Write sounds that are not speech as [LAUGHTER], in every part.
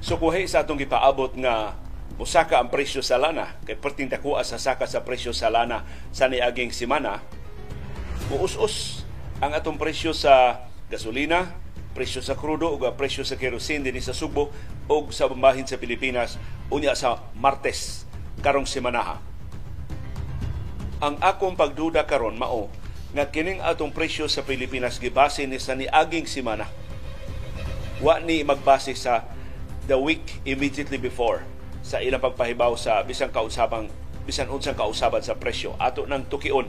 sukuhi sa atong gipaabot nga musaka ang presyo sa lana kay perting dakuha sa saka sa presyo sa lana sa niaging semana uus-us ang atong presyo sa gasolina, presyo sa krudo ug presyo sa kerosene dinhi sa Subo ug sa bambahin sa Pilipinas unya sa Martes karong semanaha. Ang akong pagduda karon mao nga kining atong presyo sa Pilipinas gibase ni sa niaging semana. Wa ni magbase sa the week immediately before sa ilang pagpahibaw sa bisang kausabang bisan unsang kausaban sa presyo. Ato nang tukion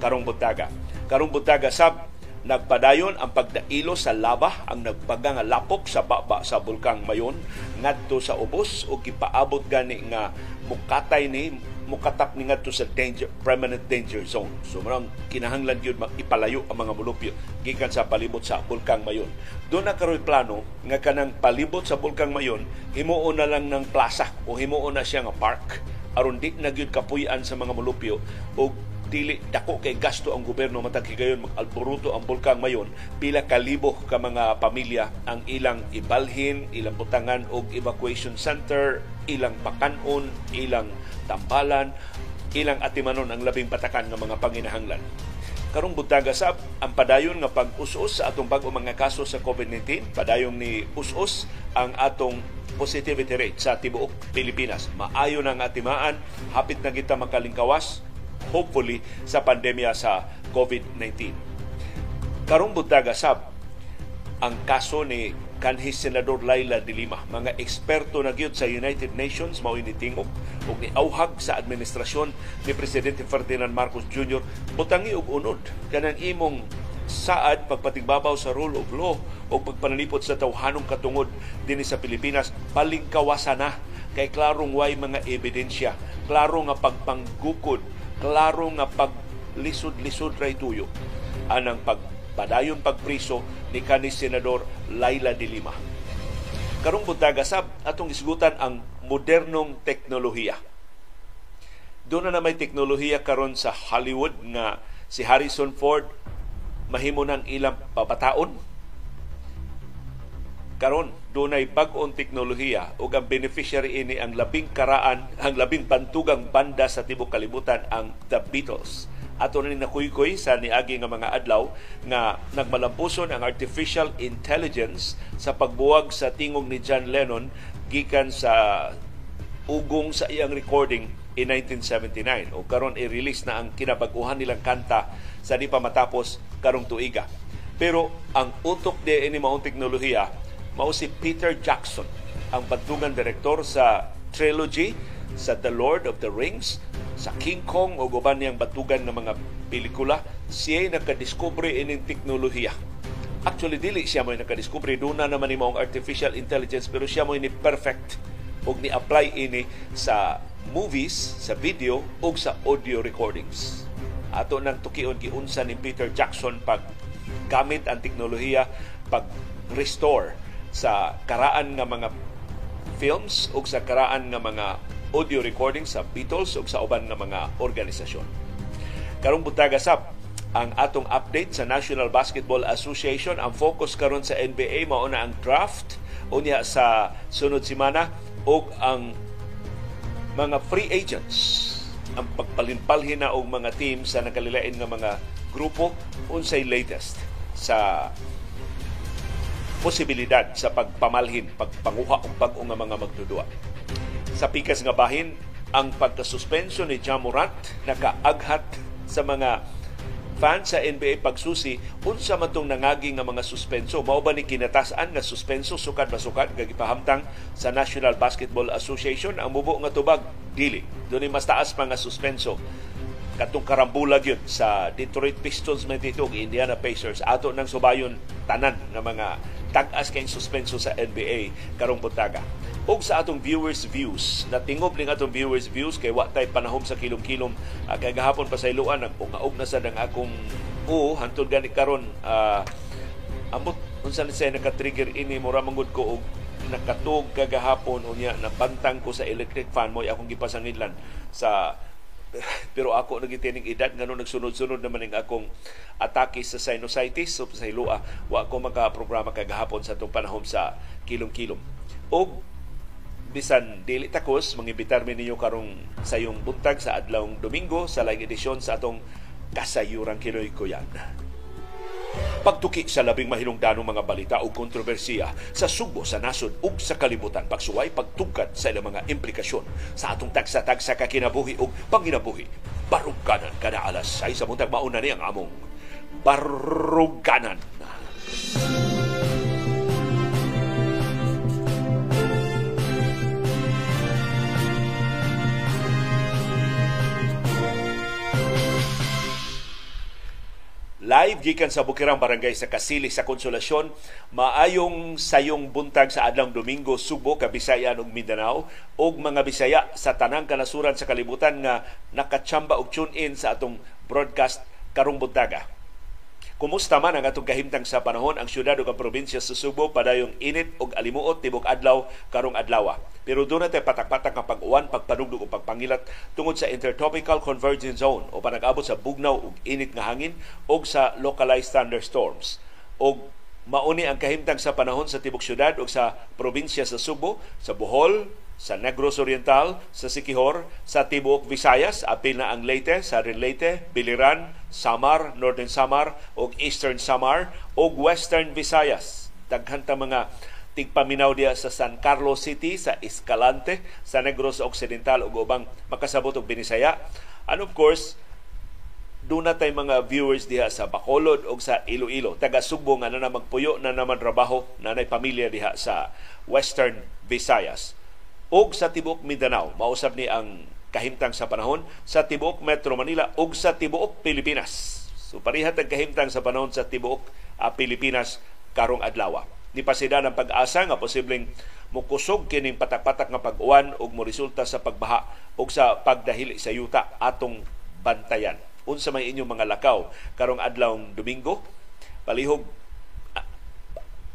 karong buntaga. Karong buntaga sab nagpadayon ang pagdailo sa lava ang nagpaga nga lapok sa baba sa bulkang Mayon. Ngadto sa ubos o gipaabot gani nga mukatay ni mukatap ni ngadto sa danger permanent danger zone. So marang kinahanglan gyud ipalayo ang mga mulupyo gikan sa palibot sa bulkang Mayon. Do na karoy plano nga kanang palibot sa bulkang Mayon himuon na lang ng plaza o himuon na siya nga park. Aron di na gyud kapuy-an sa mga mulupyo o dili dako kay gasto ang gobyerno matag higayon mag-alboruto ang bulkang mayon pila kalibo ka mga pamilya ang ilang ibalhin ilang butangan og evacuation center ilang pakanon ilang tambalan ilang atimanon ang labing patakan ng mga panginahanglan karong buntaga sab ang padayon nga pag-us-us sa atong bag-o mga kaso sa COVID-19 padayon ni us-us ang atong positivity rate sa tibuok Pilipinas. Maayo na nga timaan, hapit na kita makalingkawas, hopefully, sa pandemya sa COVID-19. Karong buntaga sab, ang kaso ni kanhi Senador Laila de Lima. Mga eksperto na gyud sa United Nations mao ini tingog ug ni auhag sa administrasyon ni Presidente Ferdinand Marcos Jr. butangi og unod kanang imong saad pagpatigbabaw sa rule of law o pagpanalipot sa tawhanong katungod din sa Pilipinas palingkawasan na kay klarong way mga ebidensya klaro nga pagpanggukod klaro nga paglisod-lisod ray tuyo anang pagpadayon pagpriso ni kanis senador Laila de Lima. Karong buntaga sab atong isgutan ang modernong teknolohiya. Doon na, na may teknolohiya karon sa Hollywood nga si Harrison Ford mahimo ng ilang papataon karon dunay bag-ong teknolohiya ug ang beneficiary ini ang labing karaan ang labing pantugang banda sa tibuok kalibutan ang The Beatles ato na ni nakuykoy sa niagi nga mga adlaw nga nagmalampuson ang artificial intelligence sa pagbuwag sa tingog ni John Lennon gikan sa ugong sa iyang recording in 1979 o karon i-release na ang kinabag-uhan nilang kanta sa di pa matapos karong tuiga. Pero ang utok di ini maong teknolohiya mao si Peter Jackson, ang bantungan direktor sa trilogy sa The Lord of the Rings, sa King Kong o guban niyang batugan ng mga pelikula, siya nakadiskubre ining teknolohiya. Actually, dili siya mo nakadiskubre. Doon na naman ni maong artificial intelligence pero siya mo ini perfect og ni-apply ini sa movies, sa video o sa audio recordings ato nang tukion giunsa ni Peter Jackson pag gamit ang teknolohiya pag restore sa karaan nga mga films o sa karaan nga mga audio recordings sa Beatles o sa uban nga mga organisasyon. Karong butaga sab ang atong update sa National Basketball Association. Ang focus karon sa NBA mao na ang draft. Unya sa sunod semana og ang mga free agents. Ang pagpalinpalhin na og mga team sa nakalilain nga mga grupo unsay latest sa posibilidad sa pagpamalhin, pagpanguha og bag nga mga magdudua. Sa pikas nga bahin, ang pagkasuspenso ni Jamorant nakaaghat sa mga fans sa NBA pagsusi unsa man tong nangagi nga mga suspenso. Mao ba ni kinatasan nga suspenso? Sukad ba sukad gagipahamtang sa National Basketball Association. Ang mubo nga tubag dili. Dunay mas taas pa nga suspenso. Katong karambula gyud sa Detroit Pistons man dito Indiana Pacers. Ato nang subayon tanan nga mga tag-as kay suspenso sa NBA karong buntaga. Ug sa atong viewers views natingob ning atong viewers views kay wa tay panahom sa kilom-kilom. Uh, kay gahapon pa sa iluan nagpungaog na sa ang akong o hantod gani karon uh, ambot unsa ni say naka-trigger ini mura mangud ko og nakatug kagahapon unya nabantang ko sa electric fan mo akong gipasangidlan sa [LAUGHS] pero ako nagitining edad ngano nagsunod-sunod naman ning akong atake sa sinusitis so sa hilua wa ko maka programa kagahapon sa tong panahon sa kilom-kilom og bisan dili takos mangibitar mi ninyo karong sayong buntag sa adlawng Domingo sa live edisyon sa atong kasayuran kinoy kuyan. Pagtuki sa labing mahilungdanong mga balita o kontrobersiya sa subo sa nasod ug sa kalibutan pagsuway pagtugkad sa ilang mga implikasyon sa atong tagsa-tagsa ka kinabuhi ug panginabuhi. Baruganan kada alas 6 sa buntag mauna ni ang among baruganan. Baruganan. Live gikan sa Bukirang Barangay sa Kasili sa Konsolasyon maayong sayong buntag sa adlang Domingo Subo Kabisayan ug Mindanao ug mga Bisaya sa tanang kanasuran sa kalibutan nga nakatsamba og tune in sa atong broadcast karong buntaga Kumusta man ang atong kahimtang sa panahon ang syudad ug ang probinsya sa Subo padayong init ug alimuot tibok adlaw karong adlaw. Pero doon natin patak-patak nga pag-uwan, pagpanugdog ug pagpangilat tungod sa intertropical convergence zone o panag-abot sa bugnaw ug init nga hangin ug sa localized thunderstorms. Og mauni ang kahimtang sa panahon sa tibok syudad ug sa probinsya sa Subo, sa Bohol, sa Negros Oriental, sa Sikihor, sa Tibuok Visayas, apil na ang Leyte, sa Leyte, Biliran, Samar, Northern Samar, o Eastern Samar, o Western Visayas. Daghan ta mga tigpaminaw diya sa San Carlos City, sa Escalante, sa Negros Occidental, ug ubang makasabot og Binisaya. And of course, doon na tay mga viewers diha sa Bacolod o sa Iloilo. Taga Sugbo nga na naman magpuyo na naman trabaho na pamilya diha sa Western Visayas ug sa tibuok Mindanao. Mausab ni ang kahimtang sa panahon sa tibuok Metro Manila ug sa tibuok Pilipinas. So parihat ang kahimtang sa panahon sa tibuok uh, Pilipinas karong adlaw. Ni pasida ng pag-asa nga posibleng mukusog kining patak-patak nga pag-uwan ug mo resulta sa pagbaha ug sa pagdahili sa yuta atong bantayan. Unsa may inyong mga lakaw karong adlaw Domingo? Palihog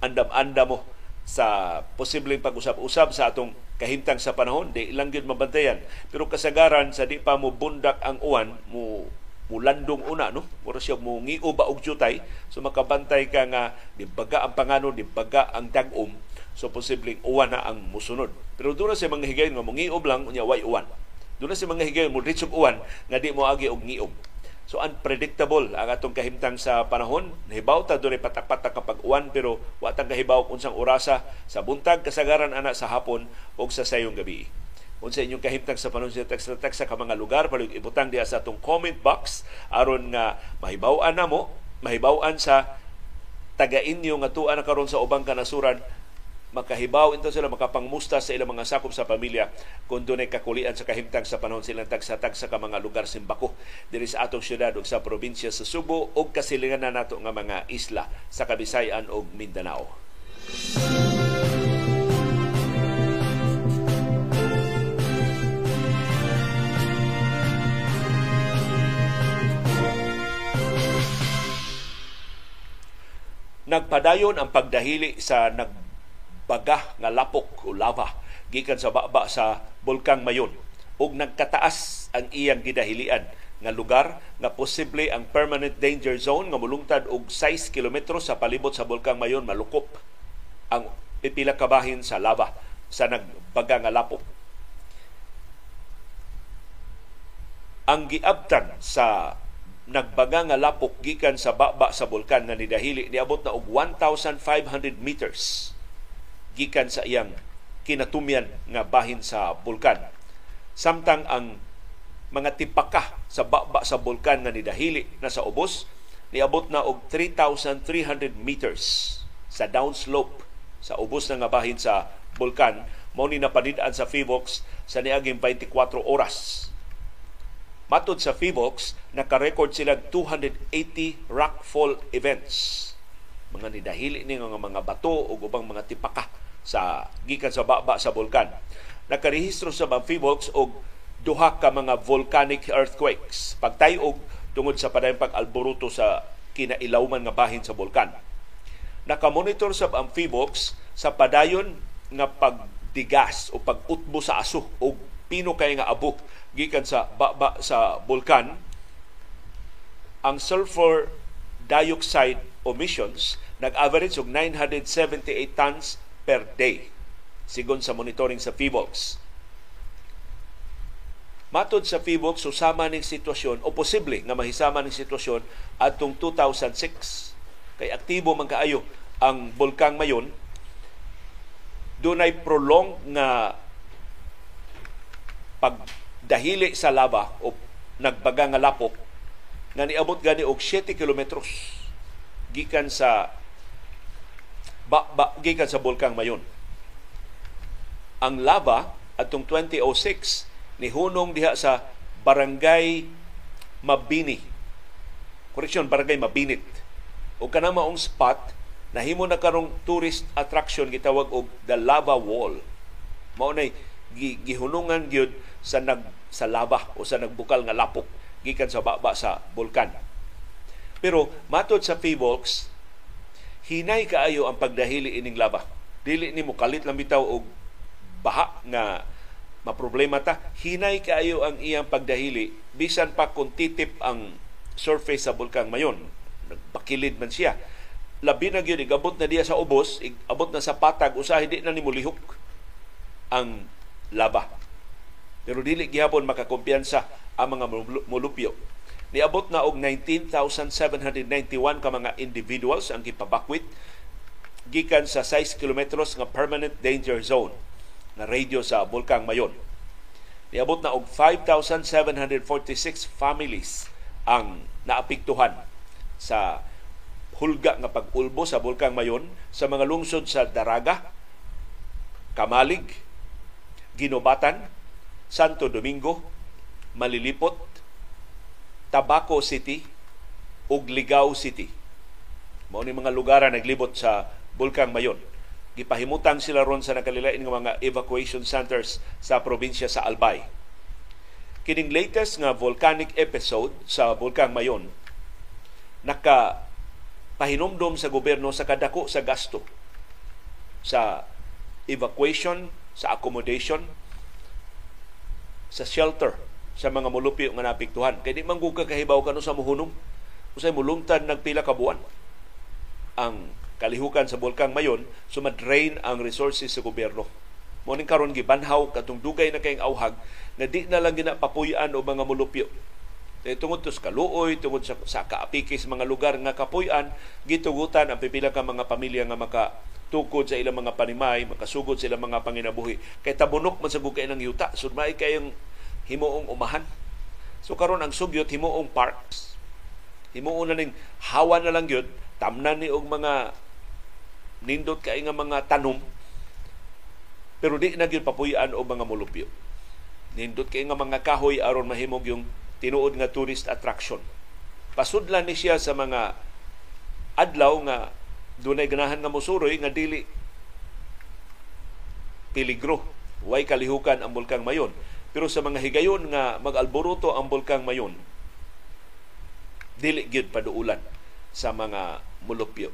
andam-andam mo sa posibleng pag-usab-usab sa atong kahimtang sa panahon di ilang gyud mabantayan. Pero kasagaran sa di pa mo bundak ang uwan mo mulandong una no? Mura siya mo ngiu ba og jutay. So makabantay ka nga di baga ang pangano di baga ang dagom so posibleng uwan na ang musunod. Pero doon sa mga higayon mo ngiub lang unya way uwan. Doon sa mga higayon mo ritsog uwan nga di mo agi og ngiub So unpredictable ang atong kahimtang sa panahon. Nahibaw ta doon patak-patak kapag uwan pero wa ta kahibaw unsang orasa sa buntag kasagaran ana sa hapon o sa sayong gabi. Unsa inyong kahimtang sa panahon sa text text sa mga lugar palug ibutang diha sa atong comment box aron nga mahibaw-an namo, mahibaw-an sa taga inyo nga tuan karon sa ubang kanasuran makahibaw ito sila makapangmusta sa ilang mga sakop sa pamilya kung doon ay kakulian sa kahimtang sa panahon silang tagsatag sa mga lugar simbako diri sa atong syudad ug sa probinsya sa Subo ug kasilingan na nato nga mga isla sa Kabisayan ug Mindanao. Nagpadayon ang pagdahili sa nag baga nga lapok o lava gikan sa baba sa bulkang Mayon ug nagkataas ang iyang gidahilian nga lugar nga posible ang permanent danger zone nga mulungtad og 6 kilometro sa palibot sa bulkang Mayon malukop ang pipila kabahin sa lava sa nagbaga nga lapok. Ang giabtan sa nagbaga nga lapok gikan sa baba sa bulkan nga nidahili niabot na og 1,500 meters gikan sa iyang kinatumyan nga bahin sa bulkan. Samtang ang mga tipaka sa baba sa bulkan nga nidahili na sa ubos niabot na og 3,300 meters sa downslope sa ubos na nga bahin sa bulkan mao ni napadid-an sa FIVOX sa niaging 24 oras. Matod sa FIVOX, naka-record sila 280 rockfall events. Mga nidahili ni nga mga bato o ubang mga tipaka sa gikan sa baba sa bulkan. Nakarehistro sa Amphibox og duha ka mga volcanic earthquakes pagtayog tungod sa padayong pag-alboruto sa kinailawman nga bahin sa bulkan. Nakamonitor sa Amphibox sa padayon nga pagdigas o pag-utbo sa aso o pino kay nga abok gikan sa baba sa bulkan ang sulfur dioxide emissions nag-average og 978 tons per day sigon sa monitoring sa PHIVOLCS. Matod sa PHIVOLCS, susama ning sitwasyon o posible nga mahisama ning sitwasyon atong 2006 kay aktibo man kaayo ang bulkang Mayon dunay prolong nga pagdahili sa lava o nagbaga nga lapok nga niabot gani og 7 kilometros gikan sa ba, ba, gikan sa bulkang Mayon. Ang lava atong 2006 ni hunong diha sa Barangay Mabini. Correction, Barangay Mabinit. O kanang maong spot nahimo na karong tourist attraction gitawag og the lava wall mao nay gihunungan gyud sa nag sa lava o sa nagbukal nga lapok gikan sa baba sa bulkan pero matod sa PHIVOLCS hinay kaayo ang pagdahili ining lava dili nimo kalit lang bitaw og baha nga maproblema ta hinay kaayo ang iyang pagdahili bisan pa kung titip ang surface sa bulkan mayon nagbakilid man siya labi na gyud igabot na diya sa ubos, abot na sa patag usahay di na ni mulihok ang laba. Pero dili gihapon makakumpiyansa ang mga mulupyo. Niabot na og 19,791 ka mga individuals ang gipabakwit gikan sa 6 kilometros nga permanent danger zone na radio sa Bulkang Mayon. Niabot na og 5,746 families ang naapektuhan sa hulga nga pag-ulbo sa Bulkang Mayon sa mga lungsod sa Daraga, Kamalig, Ginobatan, Santo Domingo, Malilipot, Tabaco City, ug Ligao City. Mao ni mga lugar naglibot sa Bulkang Mayon. Gipahimutang sila ron sa nakalilain nga mga evacuation centers sa probinsya sa Albay. Kining latest nga volcanic episode sa Bulkang Mayon naka pahinumdom sa gobyerno sa kadako sa gasto sa evacuation, sa accommodation, sa shelter sa mga mulupyo nga napiktuhan. Kay di man ka kahibaw kano sa muhunong. Usay mulungtad nagpila ka buwan ang kalihukan sa Bulkang Mayon sumadrain ang resources sa gobyerno. Mo ning karon gibanhaw katong dugay na kayong awhag na di na lang ginapapuyan o mga mulupyo Kay tungod to sa kaluoy, tungod sa, sa kaapikis mga lugar nga kapuy-an, gitugutan ang pipila ka mga pamilya nga maka tukod sa ilang mga panimay, makasugod sa ilang mga panginabuhi. Kay tabunok man sa bukay ng yuta, so may kayong himuong umahan. So karon ang sugyot himuong parks. Himuong na ning hawa na lang yun, tamnan ni og mga nindot kay nga mga tanom pero di na gyud papuy-an og mga mulupyo. Nindot kay nga mga kahoy aron mahimog yung tinuod nga tourist attraction. Pasudlan ni siya sa mga adlaw nga dunay ganahan nga mosuroy nga dili peligro. Way kalihukan ang bulkang Mayon. Pero sa mga higayon nga mag-alboruto ang bulkang Mayon, dili gyud paduulan sa mga mulupyo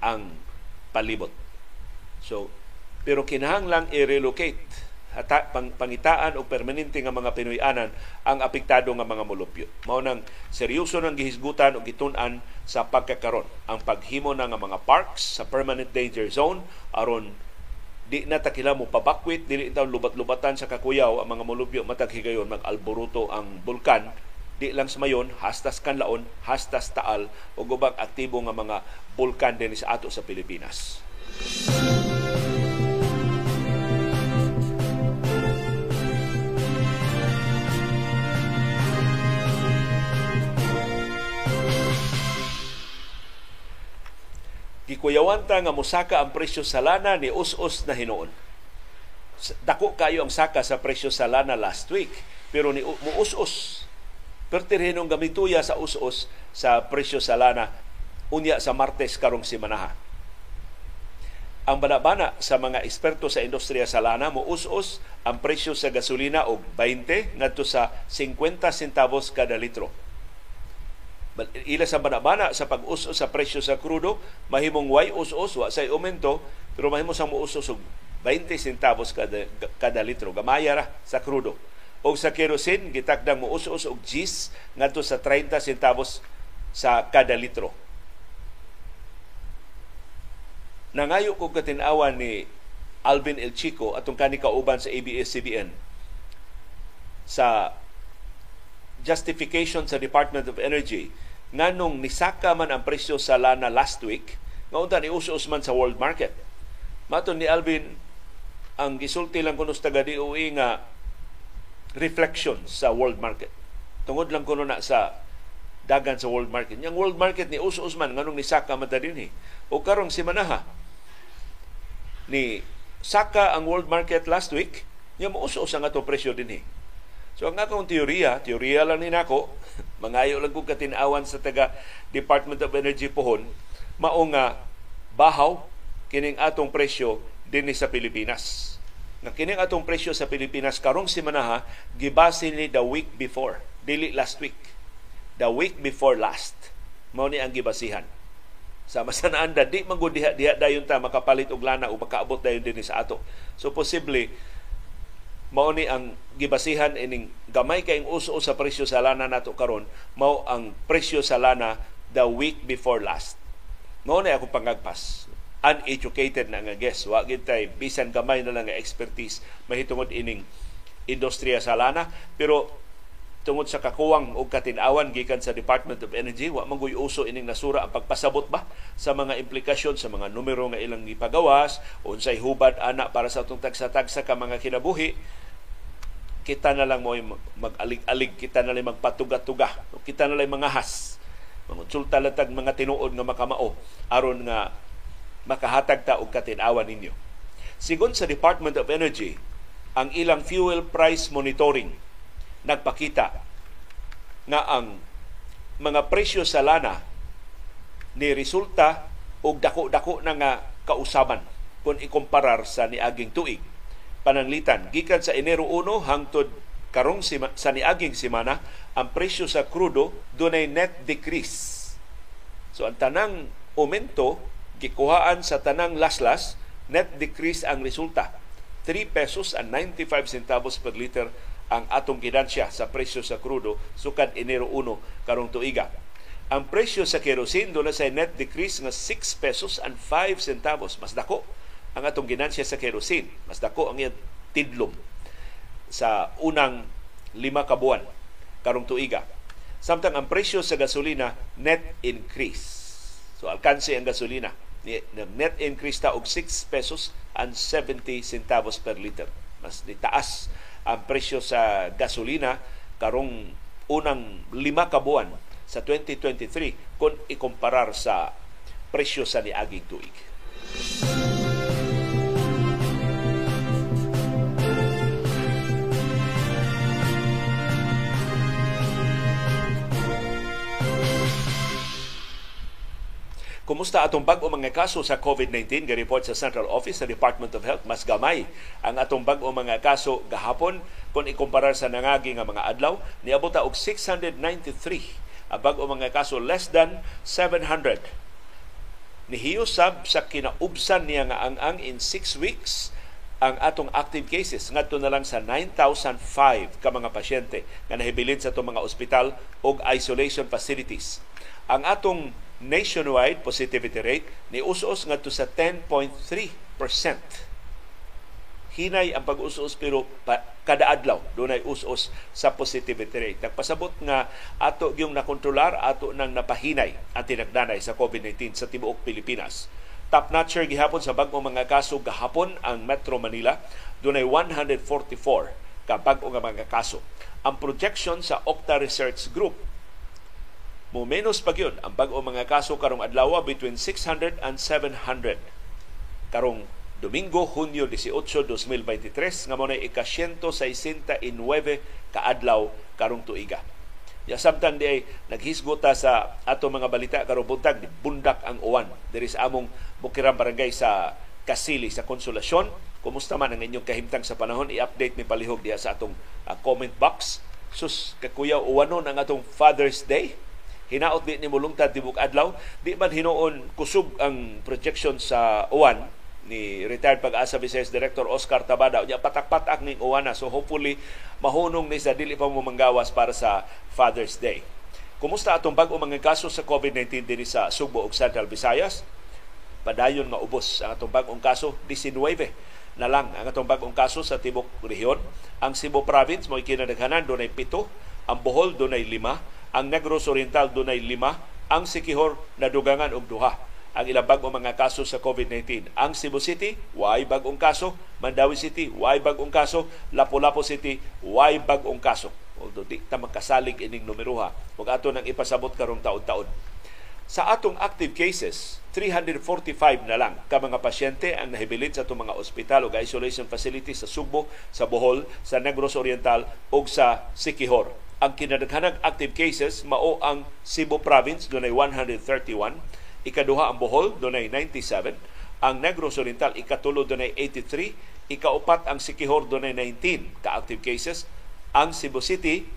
ang palibot. So, pero kinahanglang i-relocate hata, pang, pangitaan o permanente nga mga Pinoyanan ang apektado nga mga molupyo. Mao nang seryoso nang gihisgutan o gitun-an sa pagkakaron ang paghimo na nga mga parks sa permanent danger zone aron di na takila mo pabakwit dili taw lubat-lubatan sa kakuyaw ang mga molupyo matag higayon mag-alboruto ang bulkan di lang sa mayon hastas kanlaon hastas taal o gubang aktibo nga mga bulkan din sa ato sa Pilipinas. Gikuyawan ta nga musaka ang presyo sa lana ni us-us na hinuon. Dako kayo ang saka sa presyo sa lana last week, pero ni muus-us. Pertirhinong gamituya sa us-us sa presyo sa lana unya sa Martes karong simanaha. Ang banabana sa mga eksperto sa industriya sa lana mo us-us ang presyo sa gasolina og 20 ngadto sa 50 centavos kada litro ila sa banabana sa pag-us sa presyo sa krudo mahimong way us-us wa say aumento pero mahimo sang muus-us 20 centavos kada kada litro. Gamaya ra sa krudo. O sa kerosene gitakdang muus-us og gis ngadto sa 30 centavos sa kada litro. Nangayo ko katinawan ni Alvin El Chico atong kani kauban sa ABS-CBN sa justification sa Department of Energy nganong nisaka man ang presyo sa lana last week nga unta ni usos man sa world market. Maton ni Alvin ang gisulti lang kuno sa taga DOE nga reflection sa world market. Tungod lang kuno na sa dagan sa world market. Yang world market ni Uso Usman nganong ni Saka mata dinhi. O karong si Manaha ni Saka ang world market last week, niya mo uso ang ato presyo dinhi. So ang akong teorya, teorya lang ni nako, [LAUGHS] mangayo lang kong katinawan sa taga Department of Energy pohon, mao nga bahaw kining atong presyo dinhi sa Pilipinas. Nga kining atong presyo sa Pilipinas karong semana gibase ni the week before dili last week. The week before last mao ni ang gibasihan. Sa masanaan da di man diha diha dayon ta makapalit og lana o makaabot dayon dinhi sa ato. So posible mao ni ang gibasihan ining gamay kay uso sa presyo sa lana nato karon mao ang presyo sa lana the week before last. Mao ni ako pangagpas. Uneducated na nga guest. Wa gid tay bisan gamay na lang nga expertise mahitungod ining industriya sa lana. Pero tungod sa kakuwang og katinawan gikan sa Department of Energy wa man uso ining nasura ang pagpasabot ba sa mga implikasyon sa mga numero nga ilang gipagawas unsay hubad ana para sa atong tagsa-tagsa ka mga kinabuhi kita na lang mo mag-alig-alig kita na lang magpatuga-tuga kita na lang mga has mangonsulta lang tag mga tinuod nga makamao aron nga makahatag ta og katinawan ninyo. Sigon sa Department of Energy, ang ilang fuel price monitoring nagpakita nga ang mga presyo sa lana ni resulta og dako-dako na nga kausaban kung ikumparar sa niaging tuig. Pananglitan, gikan sa Enero 1 hangtod karong sima, sa niaging semana, ang presyo sa krudo dunay net decrease. So ang tanang aumento gikuhaan sa tanang laslas, net decrease ang resulta. 3 pesos and 95 centavos per liter ang atong ginansya sa presyo sa krudo sukad Enero 1 karong tuiga. Ang presyo sa kerosene doon sa net decrease nga 6 pesos and 5 centavos. Mas dako ang atong ginansya sa kerosene. Mas dako ang iyang tidlom sa unang lima ka buwan karong tuiga. Samtang ang presyo sa gasolina net increase. So alkanse ang gasolina net increase ta og 6 pesos and 70 centavos per liter. Mas nitaas ang presyo sa gasolina karong unang lima ka buwan sa 2023 kung ikumparar sa presyo sa niaging tuig. Kumusta atong bag-o mga kaso sa COVID-19 ga report sa Central Office sa Department of Health mas gamay ang atong bag-o mga kaso gahapon. Kung ikumparar sa nangagi nga mga adlaw niabot og 693 ang bag-o mga kaso less than 700 nihiyo sab sa kinaubsan niya nga ang ang in 6 weeks ang atong active cases. Ngadto na lang sa 9,005 ka mga pasyente nga nahibilin sa atong mga ospital ug isolation facilities. Ang atong nationwide positivity rate ni us-us ngadto sa 10.3%. Hinay ang pag-us-us pero pa, kada adlaw dunay us-us sa positivity rate. Nagpasabot nga ato yung nakontrolar, ato nang napahinay ang tinagdanay sa COVID-19 sa tibuok Pilipinas. Top notcher gihapon sa bag-o mga kaso gahapon ang Metro Manila dunay 144 ka bag-o mga kaso. Ang projection sa Octa Research Group mo menos pa ang bag-o mga kaso karong adlaw between 600 and 700 karong Domingo, Hunyo 18, 2023 nga mo na ika-169 kaadlaw karong tuiga. Ya samtang di ay naghisgota sa ato mga balita karong buntag bundak ang uwan diri sa among Bukirang Barangay sa Kasili sa Konsolasyon. Kumusta man ang inyong kahimtang sa panahon? I-update ni palihog diya sa atong uh, comment box. Sus, kakuya uwanon ang atong Father's Day hinaot di ni mulungtad tibok adlaw di man hinuon kusog ang projection sa uwan ni retired pag-asa Vice Director Oscar Tabada. Unya patak-patak ning uwana so hopefully mahunong ni sa dili pa mo manggawas para sa Father's Day. Kumusta atong bag-o mga kaso sa COVID-19 dinhi sa Subo ug Central Visayas? Padayon nga ubos ang atong bag-ong kaso. 19 na lang ang atong bagong kaso sa tibok rehiyon. Ang Cebu Province mo kinadaghanan dunay pito, ang Bohol dunay lima, ang Negros Oriental dunay lima, ang Sikihor nadugangan og duha ang ilang bagong mga kaso sa COVID-19. Ang Cebu City, why bagong kaso. Mandawi City, why bagong kaso. Lapu-Lapu City, why bagong kaso. Although di ta magkasalig ining numeroha, huwag ato nang ipasabot karong taon-taon. Sa atong active cases, 345 na lang ka mga pasyente ang nahibilin sa itong mga ospital o isolation facilities sa Sugbo, sa Bohol, sa Negros Oriental o sa Sikihor. Ang kinadaghanang active cases mao ang Cebu Province dunay 131, ikaduha ang Bohol dunay 97, ang Negros Oriental ikatulo dunay 83, ikaupat ang Sikihor dunay 19 ka active cases, ang Cebu City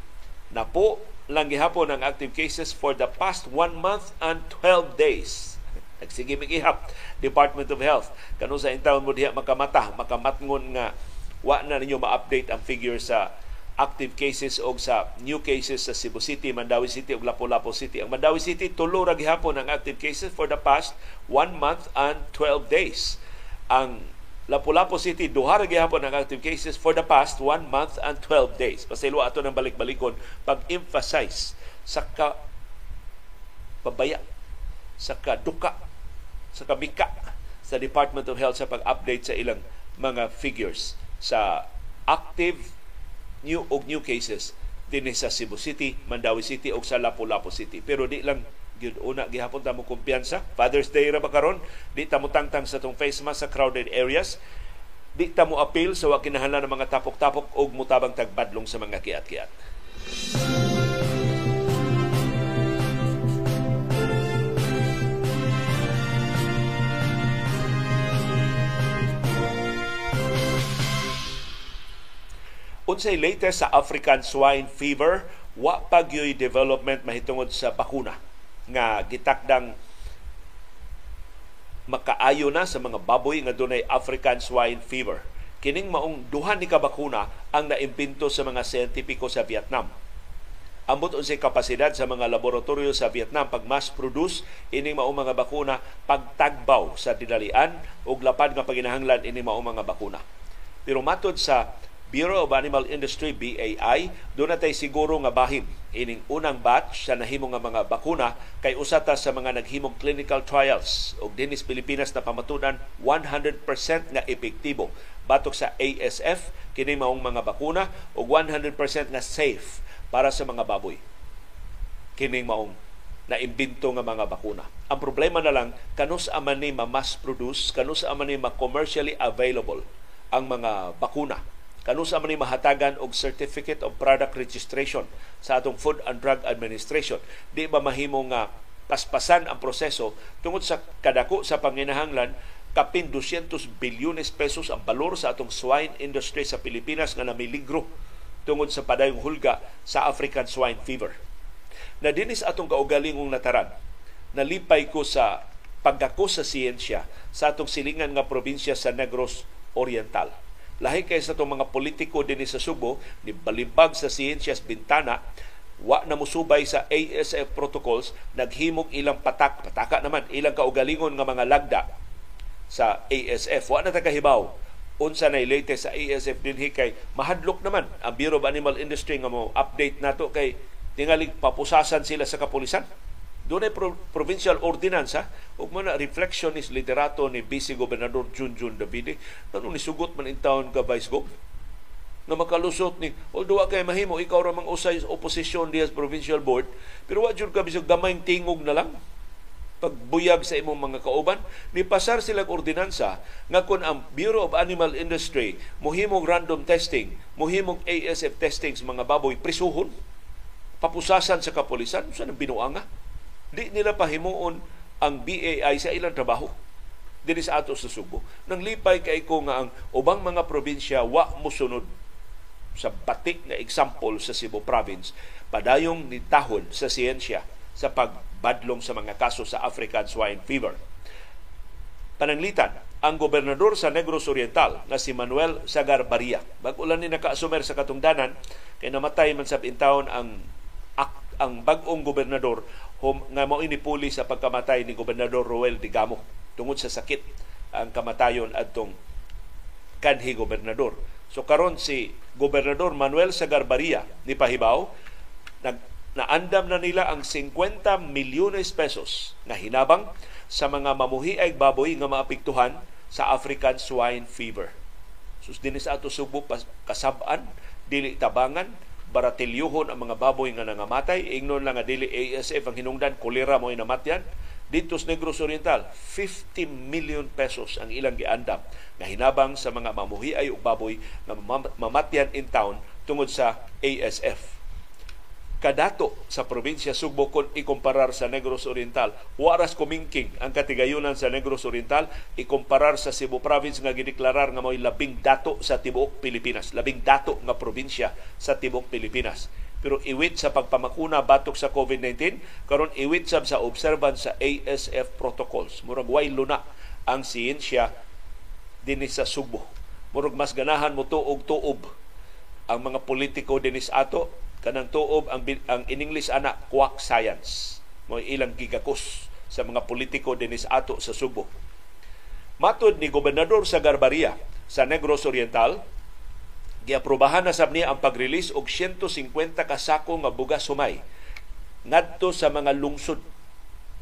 na po lang gihapon ang active cases for the past 1 month and 12 days. Nagsige migihap Department of Health. Kanu sa intawon mo diha makamata, makamatngon nga wa na ninyo ma-update ang figure sa active cases o sa new cases sa Cebu City, Mandawi City ug Lapu-Lapu City. Ang Mandawi City tulo ra gihapon ang active cases for the past 1 month and 12 days. Ang Lapu-Lapu City, duha ra gihapon ang active cases for the past 1 month and 12 days. Pasaylo ato ng balik-balikon pag-emphasize sa ka pabaya, sa kaduka, sa kamika sa Department of Health sa pag-update sa ilang mga figures sa active new og new cases din sa Cebu City, Mandawi City o sa Lapu-Lapu City. Pero di lang gyud una gihapon ta mo kumpiyansa. Father's Day ra ba karon? Di ta mo tangtang sa tong face mask sa crowded areas. Di ta mo appeal sa wa kinahanglan ng mga tapok-tapok og mutabang tagbadlong sa mga kiat-kiat Unsay latest sa African swine fever, wa pa development mahitungod sa bakuna nga gitakdang makaayo na sa mga baboy nga dunay African swine fever. Kining maong duha ni kabakuna ang naimbento sa mga siyentipiko sa Vietnam. Ambot unsay kapasidad sa mga laboratorio sa Vietnam pag mass produce ini maong mga bakuna pagtagbaw sa dinalian ug lapad nga paginahanglan ini maong mga bakuna. Pero matod sa Bureau of Animal Industry BAI doon natay siguro nga bahin ining unang batch sa nahimo nga mga bakuna kay usata sa mga naghimong clinical trials. Ug dinis Pilipinas na pamatudan 100% nga epektibo. Batok sa ASF kini maong mga bakuna ug 100% nga safe para sa mga baboy. Kini maong na imbento nga mga bakuna. Ang problema na lang kanus aman ni ma-mass produce, kanus aman ni ma-commercially available ang mga bakuna kanusa man ni mahatagan og certificate of product registration sa atong Food and Drug Administration. Di ba mahimo nga paspasan ang proseso? Tungod sa kadako sa panginahanglan kapin 200 bilyones pesos ang balor sa atong swine industry sa Pilipinas nga namiligro tungod sa padayong hulga sa African swine fever. Na dinis atong kaugalingong nataran, nalipay ko sa pagdako sa siyensya sa atong silingan nga probinsya sa Negros Oriental Lahi kay sa itong mga politiko din sa Subo, ni balibag sa siyensyas bintana, wa na musubay sa ASF protocols, naghimog ilang patak, pataka naman, ilang kaugalingon nga mga lagda sa ASF. Wa na tagahibaw unsa na latest sa ASF din kay mahadlok naman ang Bureau of Animal Industry nga mo update nato kay tingalig papusasan sila sa kapulisan doon ay pro- provincial ordinance ha. Ug man reflection is literato ni Vice Gobernador Junjun Davide. Ano ni sugot man in town ka Vice Gov? na makalusot ni although wa kay mahimo ikaw ra mang usay opposition diya sa provincial board pero wa jud ka bisag gamayng tingog na lang pagbuyag sa imong mga kauban ni pasar sila ordinansa nga kun ang Bureau of Animal Industry mohimong random testing mohimong ASF testing sa mga baboy prisuhon papusasan sa kapulisan sa binuanga Di nila pahimuon ang BAI sa ilang trabaho dinhi sa ato sa Subo. Nang lipay kay ko nga ang ubang mga probinsya wa mosunod sa batik nga example sa Cebu province padayong nitahon sa siyensya sa pagbadlong sa mga kaso sa African swine fever. Pananglitan, ang gobernador sa Negros Oriental na si Manuel Sagar Baria. Bagulan ni nakaasumer sa katungdanan kay namatay man sa intawon ang ang bag-ong gobernador hum, nga mao ini puli sa pagkamatay ni gobernador Roel Digamo tungod sa sakit ang kamatayon adtong kanhi gobernador. So karon si Gobernador Manuel Sagarbaria ni Pahibaw nag naandam na nila ang 50 milyones pesos na hinabang sa mga mamuhiay baboy nga maapektuhan sa African swine fever. Sus dinis ato subo kasab-an, dili tabangan, baratilyuhon ang mga baboy nga nangamatay, ingnon lang nga dili ASF ang hinungdan, kolera mo namatyan. Dito sa Negros Oriental, 50 million pesos ang ilang giandam nga hinabang sa mga mamuhiay ug baboy nga mamatyan in town tungod sa ASF kadato sa probinsya Sugbo kung ikumparar sa Negros Oriental. Waras kumingking ang katigayunan sa Negros Oriental ikumparar sa Cebu Province nga gideklarar nga mo'y labing dato sa tibuok Pilipinas. Labing dato nga probinsya sa tibuok Pilipinas. Pero iwit sa pagpamakuna batok sa COVID-19, karon iwit sab sa observance sa ASF protocols. Murag way luna ang siyensya dinis sa Sugbo. Murag mas ganahan mo tuog tuob ang mga politiko dinis ato kanang tuob ang ang in English ana quack science mo ilang gigakos sa mga politiko dinis ato sa Subo. Matod ni gobernador sa Garbaria sa Negros Oriental, giaprobahan na sab niya ang pag-release og 150 ka sako nga bugas sumay ngadto sa mga lungsod.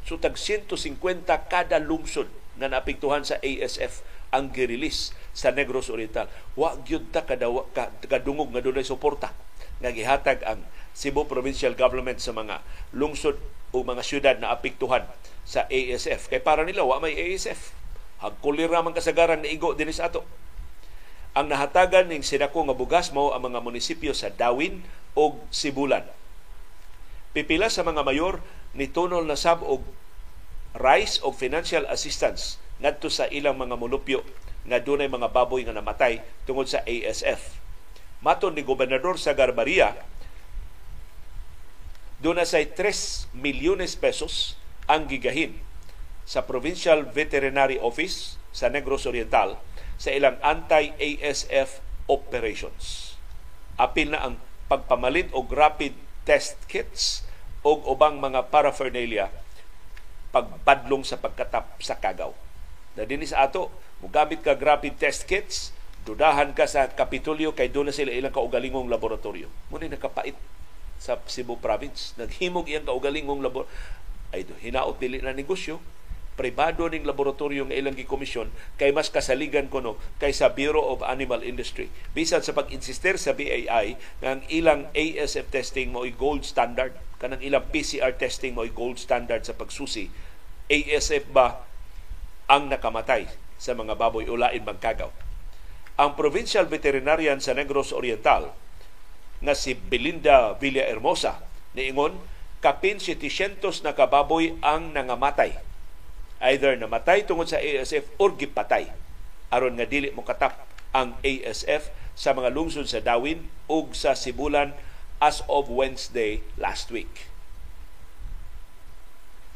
So tag 150 kada lungsod nga naapektuhan sa ASF ang gi-release sa Negros Oriental. Wa gyud ta kadawa kadungog nga dunay suporta nga gihatag ang Cebu Provincial Government sa mga lungsod o mga syudad na apektuhan sa ASF. Kay para nila, wa may ASF. Hagkulira man kasagaran na igo dinis ato. Ang nahatagan ning sinako nga bugas mao ang mga munisipyo sa Dawin o Sibulan. Pipila sa mga mayor ni tunol na sab og rice o financial assistance ngadto sa ilang mga mulupyo nga dunay mga baboy nga namatay tungod sa ASF Maton ni Gobernador sa Garbaria, doon na say 3 milyones pesos ang gigahin sa Provincial Veterinary Office sa Negros Oriental sa ilang anti-ASF operations. Apil na ang pagpamalit og rapid test kits o ubang mga paraphernalia pagpadlong sa pagkatap sa kagaw. Na dinis ato, mugamit ka rapid test kits, dudahan ka sa Kapitolyo kay doon sila ilang kaugalingong laboratorio. Muna nakapait sa Cebu Province. Naghimog iyang kaugalingong labor ay hinaot dili na negosyo. Pribado ning laboratorio nga ilang gikomisyon kay mas kasaligan kuno kaysa Bureau of Animal Industry. Bisan sa pag-insister sa BAI nga ang ilang ASF testing mo gold standard, kanang ilang PCR testing mo gold standard sa pagsusi. ASF ba ang nakamatay sa mga baboy ulain magkagaw? Ang Provincial Veterinarian sa Negros Oriental na si Belinda Villahermosa niingon kapin 700 na kababoy ang nangamatay either namatay tungod sa ASF or gipatay aron nga dili mo katap ang ASF sa mga lungsod sa Dawin ug sa Sibulan as of Wednesday last week.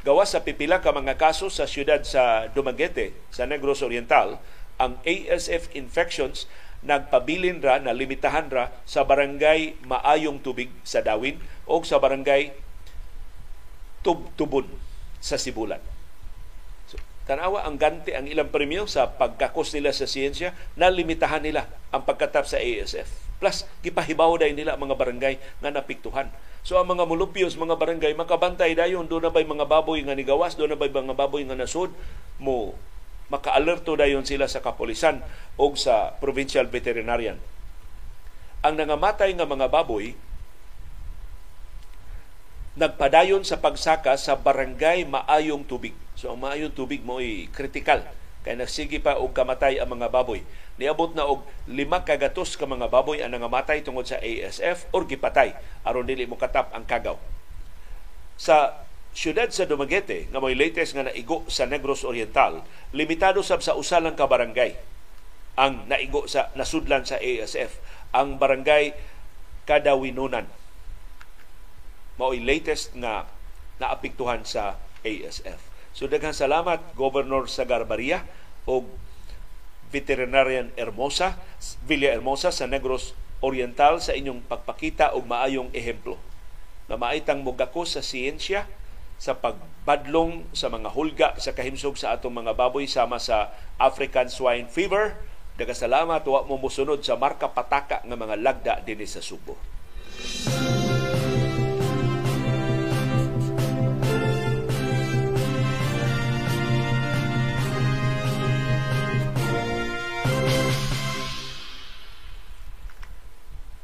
Gawas sa pipila ka mga kaso sa siyudad sa Dumaguete sa Negros Oriental, ang ASF infections nagpabilin ra na limitahan ra sa barangay Maayong Tubig sa Dawin o sa barangay Tubtubon sa Sibulan. So, tanawa ang ganti ang ilang premyo sa pagkakos nila sa siyensya na limitahan nila ang pagkatap sa ASF. Plus, gipahibaw dahil nila mga barangay nga napiktuhan. So ang mga mulupyos, mga barangay, makabantay dayon, doon na ba'y mga baboy nga nigawas, doon na ba'y mga baboy nga nasud, mo makaalerto dayon sila sa kapolisan o sa provincial veterinarian. Ang nangamatay nga mga baboy nagpadayon sa pagsaka sa barangay maayong tubig. So ang maayong tubig mo ay critical kay nagsige pa og kamatay ang mga baboy. Niabot na og lima kagatos ka mga baboy ang nangamatay tungod sa ASF or gipatay aron dili mo katap ang kagaw. Sa siyudad sa Dumaguete nga may latest nga naigo sa Negros Oriental, limitado sab sa usa lang ka barangay ang naigo sa nasudlan sa ASF. Ang barangay Kadawinunan mao'y latest nga naapektuhan sa ASF. So daghang salamat Governor Sagarbaria o Veterinarian Hermosa, Villa Hermosa sa Negros Oriental sa inyong pagpakita og maayong ehemplo na maitang mugako sa siyensya sa pagbadlong sa mga hulga sa kahimsog sa atong mga baboy sama sa African swine fever Dagasalamat wa mo musunod sa marka pataka nga mga lagda dinhi sa Subo.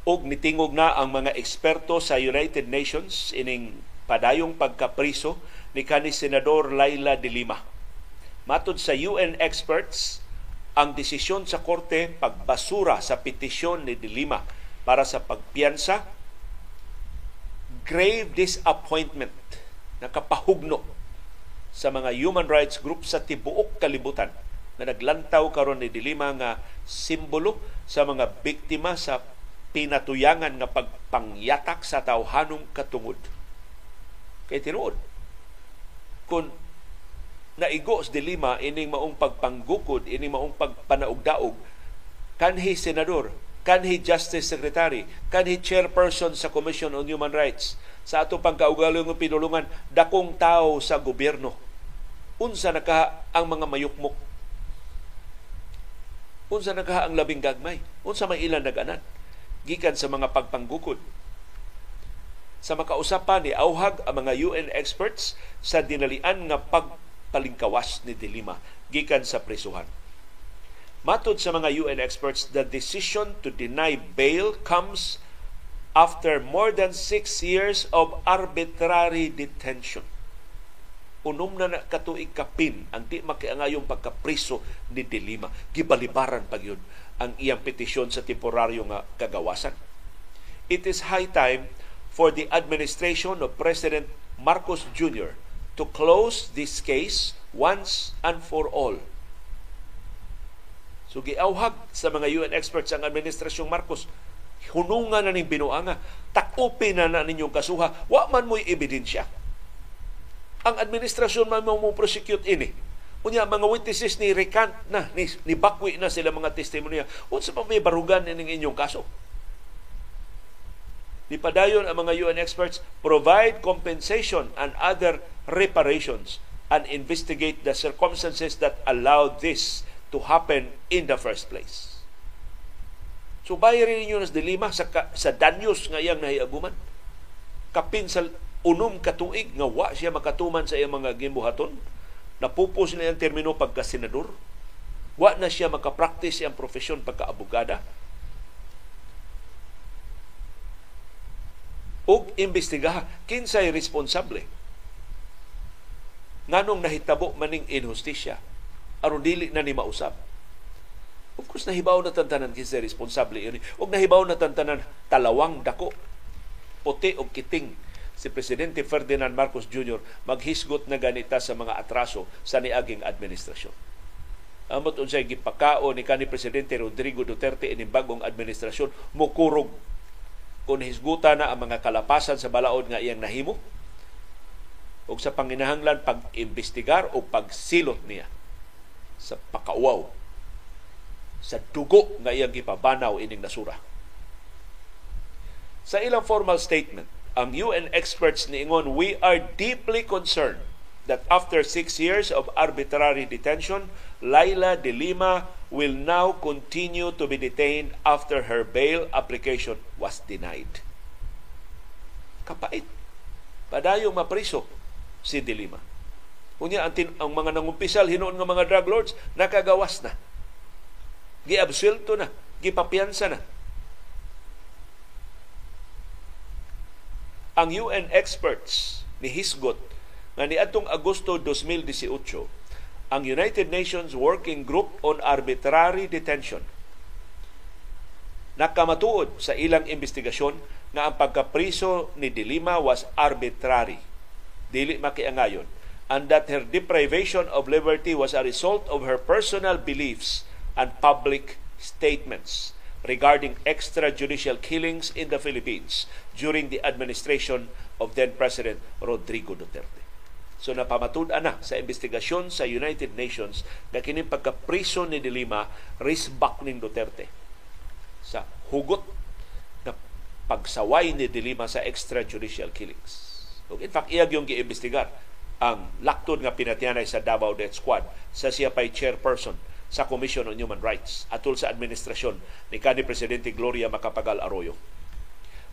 og nitingog na ang mga eksperto sa United Nations ining padayong pagkapriso ni kani Senador Laila de Lima. Matod sa UN experts, ang desisyon sa korte pagbasura sa petisyon ni de Lima para sa pagpiyansa grave disappointment nakapahugno sa mga human rights group sa tibuok kalibutan na naglantaw karon ni Dilima nga simbolo sa mga biktima sa pinatuyangan nga pagpangyatak sa tawhanong katungod. Kay tinuod, kung naigo sa dilima ining maong pagpanggukod, ining maong pagpanaugdaog, kanhi senador, kanhi justice secretary, kanhi chairperson sa Commission on Human Rights, sa ato pang kaugalong pinulungan, dakong tao sa gobyerno. Unsa naka ang mga mayukmok? Unsa naka ang labing gagmay? Unsa may ilan naganan? gikan sa mga pagpanggukod. Sa makausapan ni auhag ang mga UN experts sa dinalian nga pagpalingkawas ni Dilima gikan sa prisuhan. Matod sa mga UN experts, the decision to deny bail comes after more than six years of arbitrary detention. Unom na nakatuig kapin ang di makiangayong pagkapriso ni Dilima. Gibalibaran pag yun ang iyang petisyon sa temporaryo nga kagawasan. It is high time for the administration of President Marcos Jr. to close this case once and for all. So giawhag sa mga UN experts ang administrasyong Marcos, hunungan na ning binuanga, takupin na na ninyong kasuha, wa man mo'y ebidensya. Ang administrasyon man mo prosecute ini Unya mga witnesses ni recant na ni, ni bakwi na sila mga testimonya. Unsa pa may barugan ning inyong kaso? Ni padayon ang mga UN experts provide compensation and other reparations and investigate the circumstances that allowed this to happen in the first place. So bayarin ninyo nas dilima sa sa danyos nga iyang nahiaguman. Kapin sa unom katuig nga wa siya makatuman sa iyang mga gimbuhaton napupos na ang termino pagka-senador, wa na siya makapractice ang profesyon pagka-abogada, ug imbestigaha kinsay responsable nganong nahitabo maning injustisya aron dili na ni mausab of course nahibaw na tantanan kinsay responsable ini ug nahibaw na tantanan talawang dako puti og kiting si Presidente Ferdinand Marcos Jr. maghisgot na ganita sa mga atraso sa niaging administrasyon. Amot unsay gipakao ni kanhi presidente Rodrigo Duterte ini bagong administrasyon mukurog kung hisgutan na ang mga kalapasan sa balaod nga iyang nahimo o sa panginahanglan pag-imbestigar o pagsilot niya sa pakauaw sa dugo nga iyang gipabanaw ining nasura. Sa ilang formal statement, ang UN experts niingon, we are deeply concerned that after six years of arbitrary detention, Laila de Lima will now continue to be detained after her bail application was denied. Kapait. Padayong mapriso si de Lima. Unya ang, tin- ang mga nangumpisal hinoon nga mga drug lords nakagawas na. Giabsuelto na, gipapiansa na ang UN experts ni Hisgot nga niadtong Agosto 2018 ang United Nations Working Group on Arbitrary Detention. Nakamatuod sa ilang investigasyon nga ang pagkapriso ni Dilima was arbitrary. Dili makiangayon. And that her deprivation of liberty was a result of her personal beliefs and public statements regarding extrajudicial killings in the Philippines during the administration of then President Rodrigo Duterte. So napamatud na sa investigasyon sa United Nations na kining pagkapriso ni Dilima risbak ning Duterte sa hugot na pagsaway ni Dilima sa extrajudicial killings. So in fact, iyag yung giimbestigar ang laktod nga pinatianay sa Davao Death Squad sa siya pa'y chairperson sa Commission on Human Rights atol sa administrasyon ni kanhi presidente Gloria Macapagal Arroyo.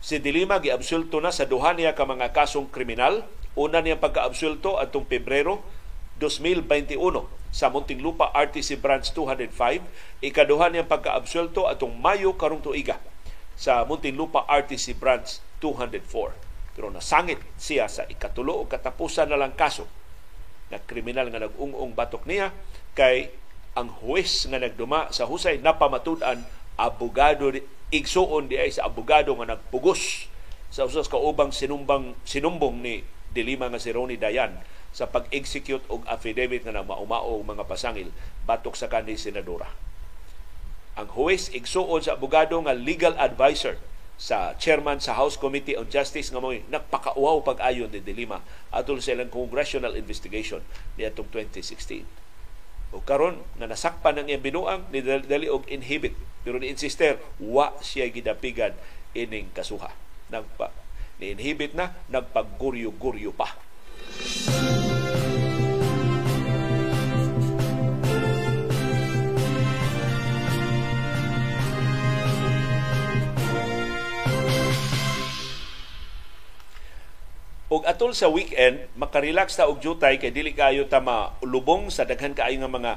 Si Dilima giabsulto na sa duha niya ka mga kasong kriminal. Una niyang pagkaabsulto atong Pebrero 2021 sa Muntinlupa RTC Branch 205. Ikaduha niyang pagkaabsulto atong Mayo karong tuiga sa Muntinlupa RTC Branch 204. Pero nasangit siya sa ikatulo o katapusan na lang kaso na kriminal nga nag-ung-ung batok niya kay ang huwes nga nagduma sa husay napamatud-an abogado igsuon di ay sa abogado nga nagpugos sa usas kaubang sinumbang sinumbong ni Dilima nga si Ronnie Dayan sa pag-execute og affidavit nga maumao mga pasangil batok sa kanhi senadora. Ang huwes igsuon sa abogado nga legal advisor sa chairman sa House Committee on Justice nga mo'y nagpakauaw pag-ayon ni Dilima atol sa ilang congressional investigation niadtong 2016 o karon nga nasakpan ng binuang ni dali og inhibit pero ni insister wa siya gidapigan ining kasuha nagpa ni inhibit na nagpagguryo-guryo pa Og atol sa weekend, makarelax ta og jutay kay dili kayo ta malubong sa daghan kaayo nga mga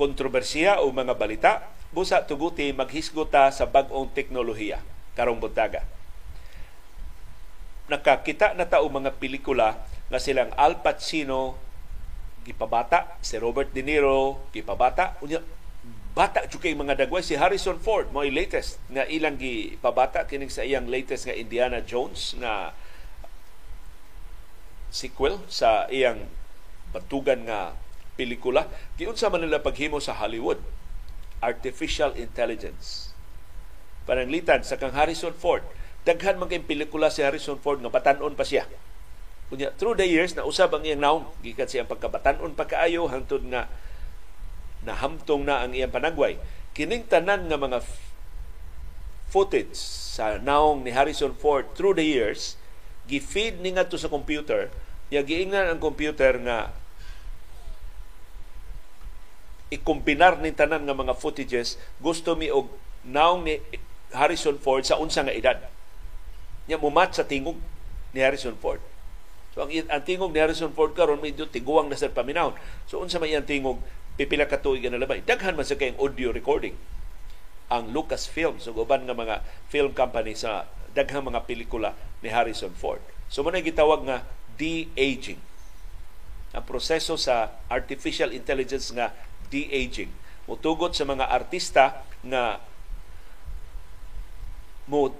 kontrobersiya o mga balita. Busa tuguti maghisgot ta sa bag-ong teknolohiya karong buntaga. Nakakita na ta og mga pelikula nga silang Al Pacino gipabata, si Robert De Niro gipabata, unya bata jud kay mga dagway si Harrison Ford mo latest nga ilang gipabata kining sa iyang latest nga Indiana Jones nga sequel sa iyang batugan nga pelikula. Giunsa man nila paghimo sa Hollywood? Artificial Intelligence. Pananglitan sa kang Harrison Ford. Daghan man kay pelikula si Harrison Ford nga batanon pa siya. Kunya, through the years, na usab ang iyang naong. Gikan siyang pagkabatanon pa kaayo hangtod nga nahamtong na ang iyang panagway. Kining tanan nga mga footage sa naong ni Harrison Ford through the years gi-feed ni ngadto sa computer, ya giingnan ang computer nga ikombinar ni tanan nga mga footages gusto mi og naong ni Harrison Ford sa unsa nga edad. Nya mumat sa tingog ni Harrison Ford. So ang, ang tingog ni Harrison Ford karon medyo tiguang na sa paminahon. So unsa may iyang tingog pipila ka tuig na labay. Daghan man sa kayong audio recording ang Lucasfilm so uban nga mga film company sa daghang mga pelikula ni Harrison Ford. So mo gitawag nga de-aging. Ang proseso sa artificial intelligence nga de-aging. Mutugot sa mga artista nga mo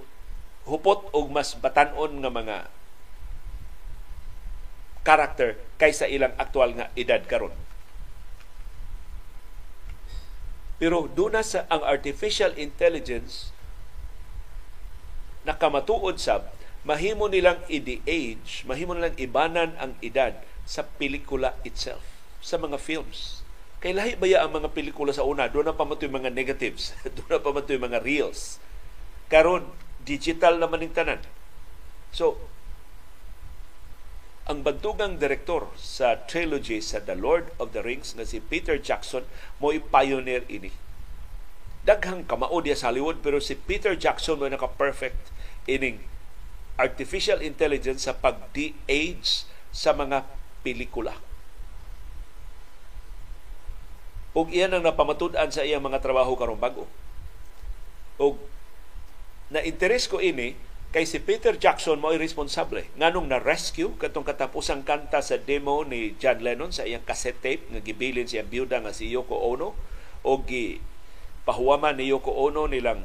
hupot og mas batanon nga mga karakter kaysa ilang aktual nga edad karon. Pero duna sa ang artificial intelligence nakamatuod sab mahimo nilang i-age, mahimo nilang ibanan ang edad sa pelikula itself, sa mga films. Kay lahi baya ang mga pelikula sa una, doon na pa mga negatives, [LAUGHS] doon na pa mga reels. Karon digital naman ning. So, ang bantugang direktor sa trilogy sa The Lord of the Rings nga si Peter Jackson mo pioneer ini. Daghang kamao diya sa Hollywood pero si Peter Jackson mo naka-perfect ining artificial intelligence sa pag-de-age sa mga pelikula. Ug iyan ang napamatud-an sa iyang mga trabaho karong bago. Ug na interes ko ini kay si Peter Jackson mo responsable. Nganong na rescue katong katapusang kanta sa demo ni John Lennon sa iyang cassette tape nga gibilin siya byuda nga si Yoko Ono o gi pahuwaman ni Yoko Ono nilang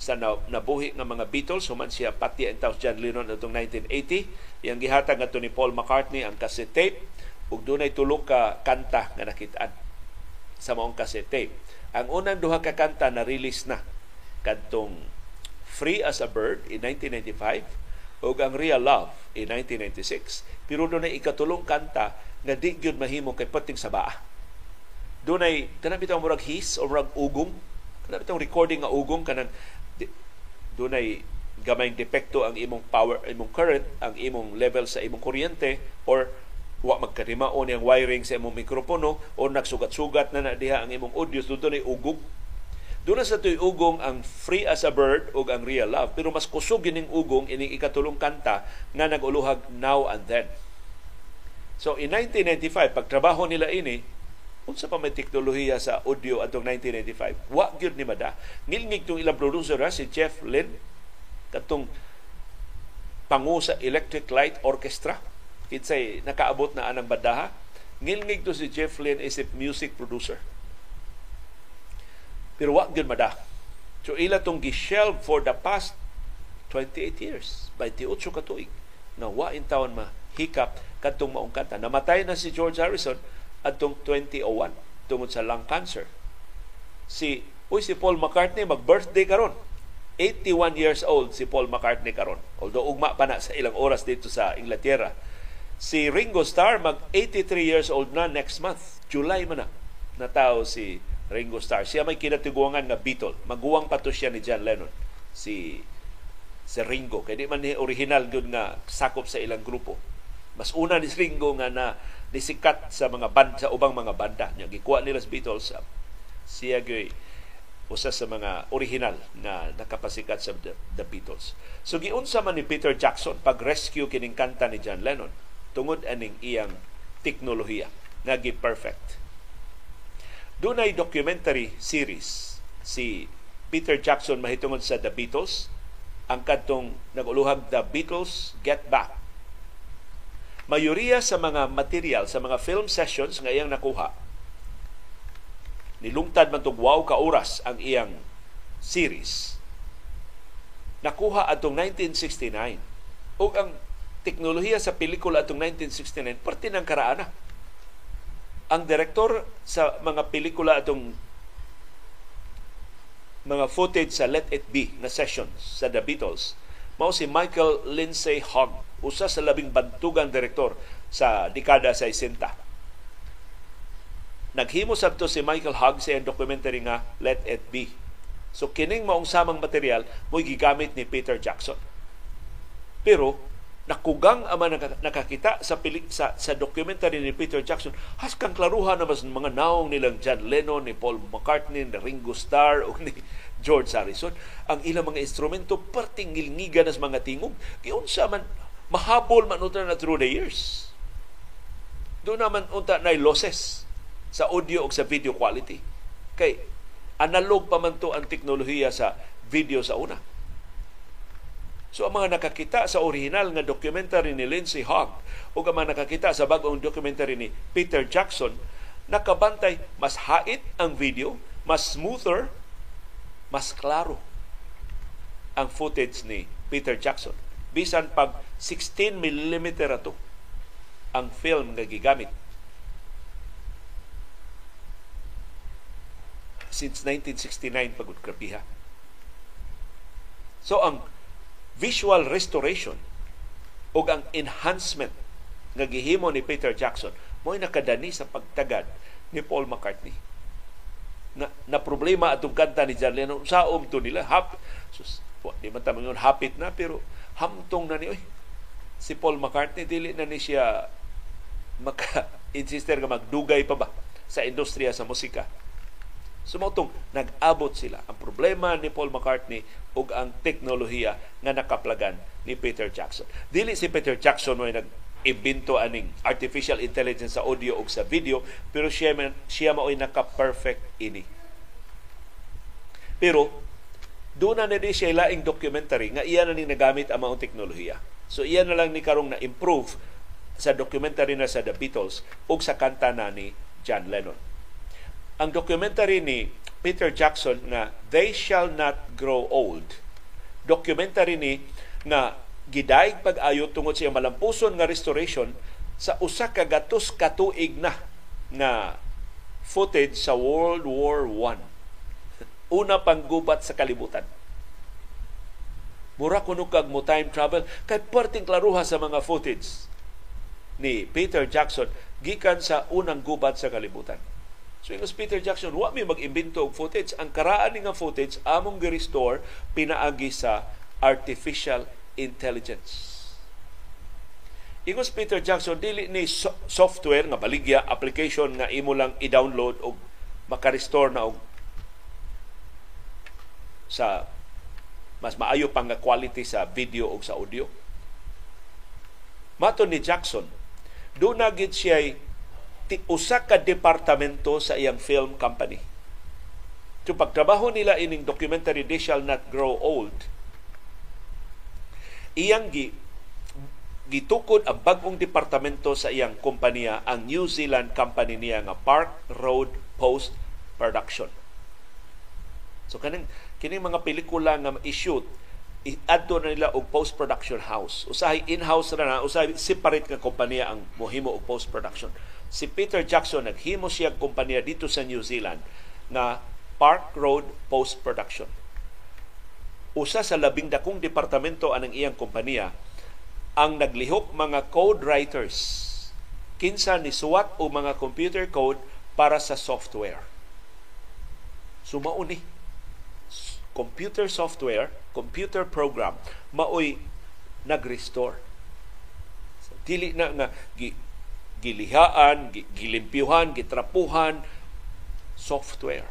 sa nabuhi nga mga Beatles human siya pati ang taos John Lennon atong 1980 yang gihatag ngadto ni Paul McCartney ang cassette tape ug dunay tulo ka kanta nga nakitaan sa maong cassette tape. Ang unang duha ka kanta na release na kadtong Free as a Bird in 1995 ug ang Real Love in 1996 pero dunay ikatulong kanta nga di gyud mahimo kay pating sa baa dunay kanang bitaw murag his o murag ugong kanang bitaw recording nga ugong kanang dunay gamayng depekto ang imong power imong current ang imong level sa imong kuryente or wa magkatimaon ang wiring sa imong mikropono o nagsugat-sugat na na diha ang imong audio doon ay ugong doon sa tuy ugong ang Free as a Bird o ang Real Love. Pero mas kusog gining ugong ining ikatulong kanta nga naguluhag Now and Then. So in 1995 pagtrabaho nila ini unsa pa may teknolohiya sa audio atong 1995 wa gyud ni mada. Ngilngig tong ilang producer si Jeff Lynne katong pangu sa Electric Light Orchestra. Kinsay nakaabot na anang badaha. Ngilngig to si Jeff Lynne is a music producer pero wa gyud mada so ila tong gishelve for the past 28 years. 28 ka tuig. Na wa in taon mahikap kadtong maong namatay na si George Harrison adtong 2001 tungod sa lung cancer. Si uy si Paul McCartney mag-birthday karon. 81 years old si Paul McCartney karon. Although ugma pa na sa ilang oras dito sa Inglaterra. Si Ringo Starr mag 83 years old na next month. July man na. Natao si Ringo Starr. Siya may kinatiguangan nga Beatle. Maguwang pa to siya ni John Lennon. Si si Ringo kay di man ni original gyud nga sakop sa ilang grupo. Mas una ni Ringo nga na nisikat sa mga band sa ubang mga banda nya gikuha nila sa Beatles siya gyud usa sa mga original na nakapasikat sa The, the Beatles. So giunsa man ni Peter Jackson pag rescue kining kanta ni John Lennon tungod aning iyang teknolohiya nga perfect. Dunay documentary series. Si Peter Jackson mahitungod sa The Beatles. Ang kadtong naguluhag The Beatles Get Back. Mayoriya sa mga material sa mga film sessions nga iyang nakuha. Nilungtad man tog wow ka oras ang iyang series. Nakuha atong 1969 ug ang teknolohiya sa pelikula atong 1969 parte ng karaan na. Ang direktor sa mga pelikula atong mga footage sa Let It Be na sessions sa The Beatles mao si Michael Lindsay Hogg, usa sa labing bantugang direktor sa dekada sa 60. Naghimo sabto si Michael Hogg sa documentary nga Let It Be. So kining maong samang material mo gigamit ni Peter Jackson. Pero nakugang ama nakakita sa pilik sa, sa documentary ni Peter Jackson has kang klaruhan na mas mga naong nilang John Lennon ni Paul McCartney ni Ringo Starr o ni George Harrison. Ang ilang mga instrumento perting ngilngigan nas mga tingog. Giunsa man mahabol man unta na through the years. Do naman unta na losses sa audio o sa video quality. Kay analog pa man to ang teknolohiya sa video sa una So ang mga nakakita sa original nga documentary ni Lindsay Hogg o ang mga nakakita sa bagong documentary ni Peter Jackson, nakabantay mas hait ang video, mas smoother, mas klaro ang footage ni Peter Jackson. Bisan pag 16 mm ato ang film nga gigamit since 1969 pagod krapiha. So ang visual restoration o ang enhancement nga gihimo ni Peter Jackson mo'y nakadani sa pagtagad ni Paul McCartney. Na, na problema atong kanta ni John Lennon sa to nila hap sus, wa, di man tamang hapit na pero hamtong na ni oy si Paul McCartney dili na ni siya maka insister nga magdugay pa ba sa industriya sa musika Sumotong nag-abot sila. Ang problema ni Paul McCartney ug ang teknolohiya nga nakaplagan ni Peter Jackson. Dili si Peter Jackson mo nag imbento aning artificial intelligence sa audio ug sa video pero siya man siya mao'y naka-perfect ini. Pero doon na ni siya laing documentary nga iya na ni nagamit ang mga teknolohiya. So iya na lang ni karong na improve sa documentary na sa The Beatles ug sa kanta na ni John Lennon ang documentary ni Peter Jackson na They Shall Not Grow Old. Documentary ni nga gidaig pag-ayo tungod sa malampuson nga restoration sa usa ka gatos katuig na na footage sa World War I. [LAUGHS] Una pang gubat sa kalibutan. Mura kuno kag mo time travel kay perting klaruha sa mga footage ni Peter Jackson gikan sa unang gubat sa kalibutan. So yung Peter Jackson, wa mi mag-imbento og footage. Ang karaan nga footage, among gi-restore, pinaagi sa artificial intelligence. Ingos Peter Jackson dili ni so- software nga baligya application nga imo lang i-download og maka-restore na og sa mas maayo pang nga quality sa video o sa audio. Mato ni Jackson, doon na gid siya usa ka departamento sa iyang film company. So pagtrabaho nila ining documentary They Shall Not Grow Old, iyang gi gitukod ang bagong departamento sa iyang kompanya ang New Zealand company niya nga Park Road Post Production. So kaning kini mga pelikula nga i-shoot adto na nila og post production house. Usahay in-house na na, usahay separate nga kompanya ang mohimo og post production. Si Peter Jackson naghimo siya kompanya dito sa New Zealand nga Park Road Post Production. Usa sa labing dakong departamento anang iyang kompanya ang naglihok mga code writers kinsa ni suwat o mga computer code para sa software. Sumauni. Computer software, computer program, maoy nag-restore. Dili na nga gilihaan, gilimpyuhan, gitrapuhan, software,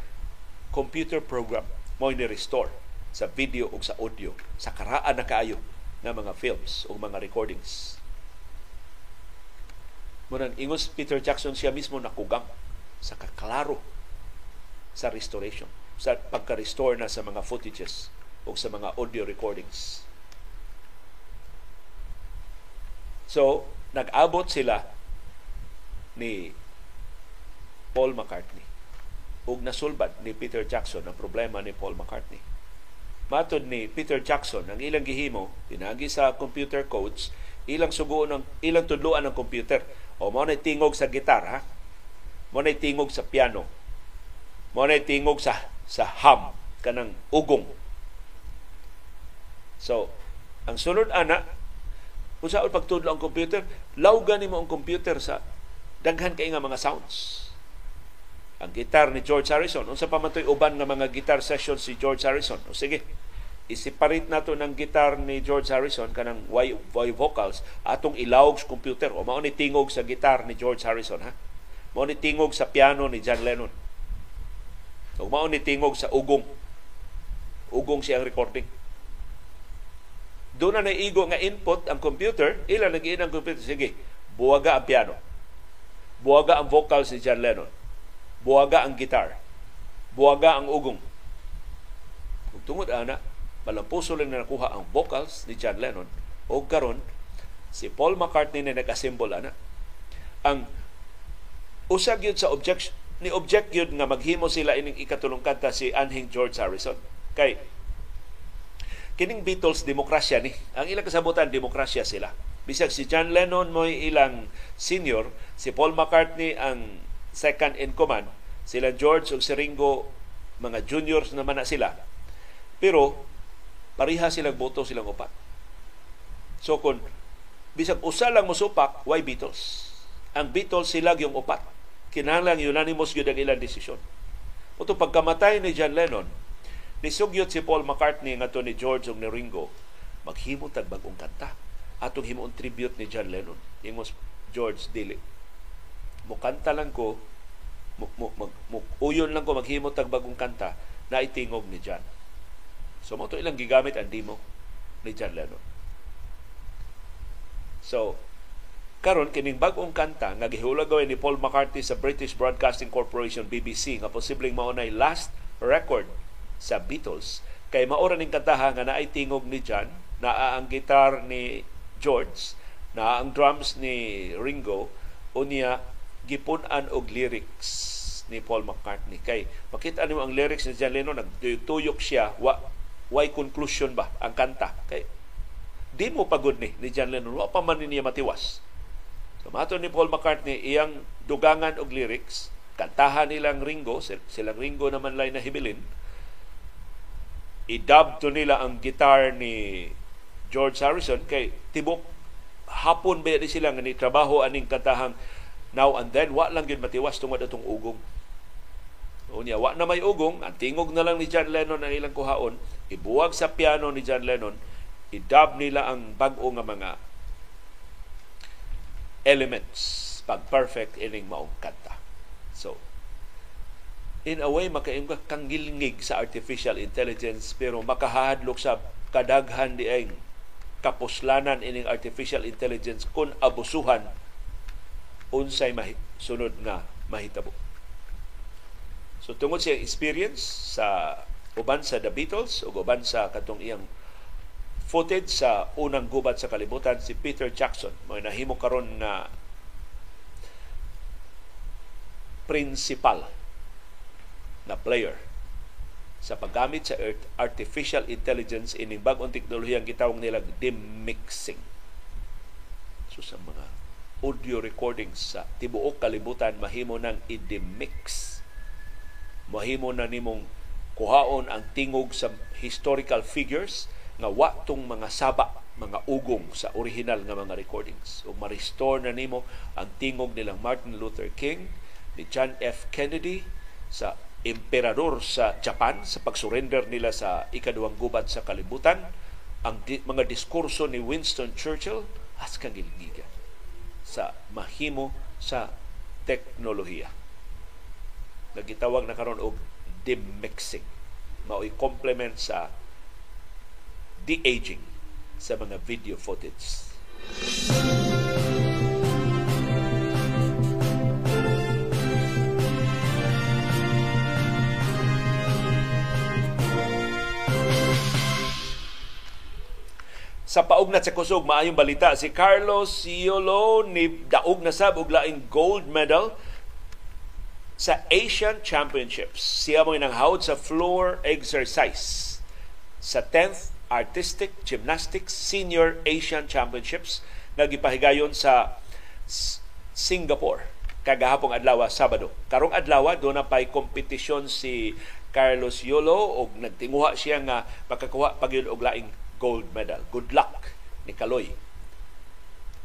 computer program, mao'y ni-restore sa video o sa audio, sa karaan na kaayo nga mga films o mga recordings. Munang ingos Peter Jackson siya mismo nakugang sa kaklaro sa restoration, sa pagka-restore na sa mga footages o sa mga audio recordings. So, nag-abot sila ni Paul McCartney ug nasulbad ni Peter Jackson ang problema ni Paul McCartney Matod ni Peter Jackson, ang ilang gihimo, pinagi sa computer codes, ilang suguon ng ilang tudluan ng computer. O mo na tingog sa gitar ha. Mo na tingog sa piano. Mo na tingog sa sa hum kanang ugong. So, ang sunod ana unsa pagtudlo ang computer, lawgan nimo ang computer sa daghan kay nga mga sounds. Ang gitar ni George Harrison. Unsa pa man uban nga mga guitar sessions si George Harrison. O sige, i-separate nato ng gitar ni George Harrison kanang Y, y vocals. Atong ilawog sa computer. O mao ni tingog sa gitar ni George Harrison ha? Mao ni tingog sa piano ni John Lennon. O mao ni tingog sa ugong. Ugong siyang recording. Doon na naigo nga input ang computer. Ila nag ang computer? Sige. Buwaga ang piano buwaga ang vocals ni John Lennon buwaga ang gitar, buwaga ang ugong. Kung tungod ana, malampuso lang na nakuha ang vocals ni John Lennon o karon si Paul McCartney na nag-assemble ana. Ang usag yun sa objection ni object yun nga maghimo sila ining ikatulong kanta si Anhing George Harrison. Kay kining Beatles demokrasya ni. Ang ilang kasabutan demokrasya sila. Bisag si John Lennon mo ilang senior, si Paul McCartney ang second in command. Sila George ug si Ringo, mga juniors naman na sila. Pero, pariha silang boto silang upat. So kung bisag usa lang mosupak, why Beatles? Ang Beatles sila yung upat. Kinahanglan unanimous gyud ang ilang desisyon. Uto pagkamatay ni John Lennon, nisugyot si Paul McCartney nga ni George ug ni Ringo maghimo tag bagong kanta atong himuon tribute ni John Lennon ingos George dili mukanta lang ko mu, mu, mag, mu, uyon lang ko maghimo tag bagong kanta na itingog ni John. So mo ilang gigamit ang demo ni John Lennon. So karon kining bag-ong kanta nga gihulagaw ni Paul McCartney sa British Broadcasting Corporation BBC nga posibleng mao last record sa Beatles kay maora ning kantaha nga naay tingog ni John naa ang gitar ni George naa ang drums ni Ringo unya gipunan og lyrics ni Paul McCartney. Kay makita nimo ang lyrics ni John Lennon nagtuyok siya wa why conclusion ba ang kanta? Kay di mo pagod ni ni John Lennon wa pa man niya matiwas. So ni Paul McCartney iyang dugangan og lyrics kantahan nilang Ringo silang Ringo naman lay na hibilin i-dub to nila ang gitar ni George Harrison kay tibok hapon ba di sila nga ni trabaho aning kantahang Now and then, wa lang yun matiwas tungod atong ugong. Unya, wa na may ugong, ang tingog na lang ni John Lennon ang ilang kuhaon, ibuwag sa piano ni John Lennon, idab nila ang bag-o nga mga elements pag perfect ining maong kanta. So, in a way, makaim ka kanggilngig sa artificial intelligence pero makahadlok sa kadaghan di ay kapuslanan ining artificial intelligence kung abusuhan unsay mahi, sunod nga mahitabo. So tungod sa experience sa uban sa The Beatles o uban sa katong iyang footage sa unang gubat sa kalibutan si Peter Jackson mo nahimo karon na principal na player sa paggamit sa artificial intelligence ining bag-ong teknolohiya ang gitawag nila demixing. So sa mga audio recordings sa tibuok kalibutan mahimo nang i-demix. Mahimo na nimong kuhaon ang tingog sa historical figures nga wa tong mga saba mga ugong sa original nga mga recordings ug ma-restore na nimo ang tingog nilang Martin Luther King ni John F. Kennedy sa emperador sa Japan sa pagsurrender nila sa ikaduhang gubat sa kalibutan ang di, mga diskurso ni Winston Churchill as kang sa mahimo sa teknolohiya nagitawag na karon og demixing mao'y complement sa de-aging sa mga video footage. Sa paugnat sa kusog maayong balita si Carlos Yolo ni daog na sab og laing gold medal sa Asian Championships. Siya mo nang hawd sa floor exercise sa 10th Artistic Gymnastics Senior Asian Championships nga gipahigayon sa Singapore kagahapong adlaw Sabado. Karong adlaw do na pay kompetisyon si Carlos Yolo og nagtinguha siya nga makakuha pagyud og laing gold medal. Good luck ni Kaloy.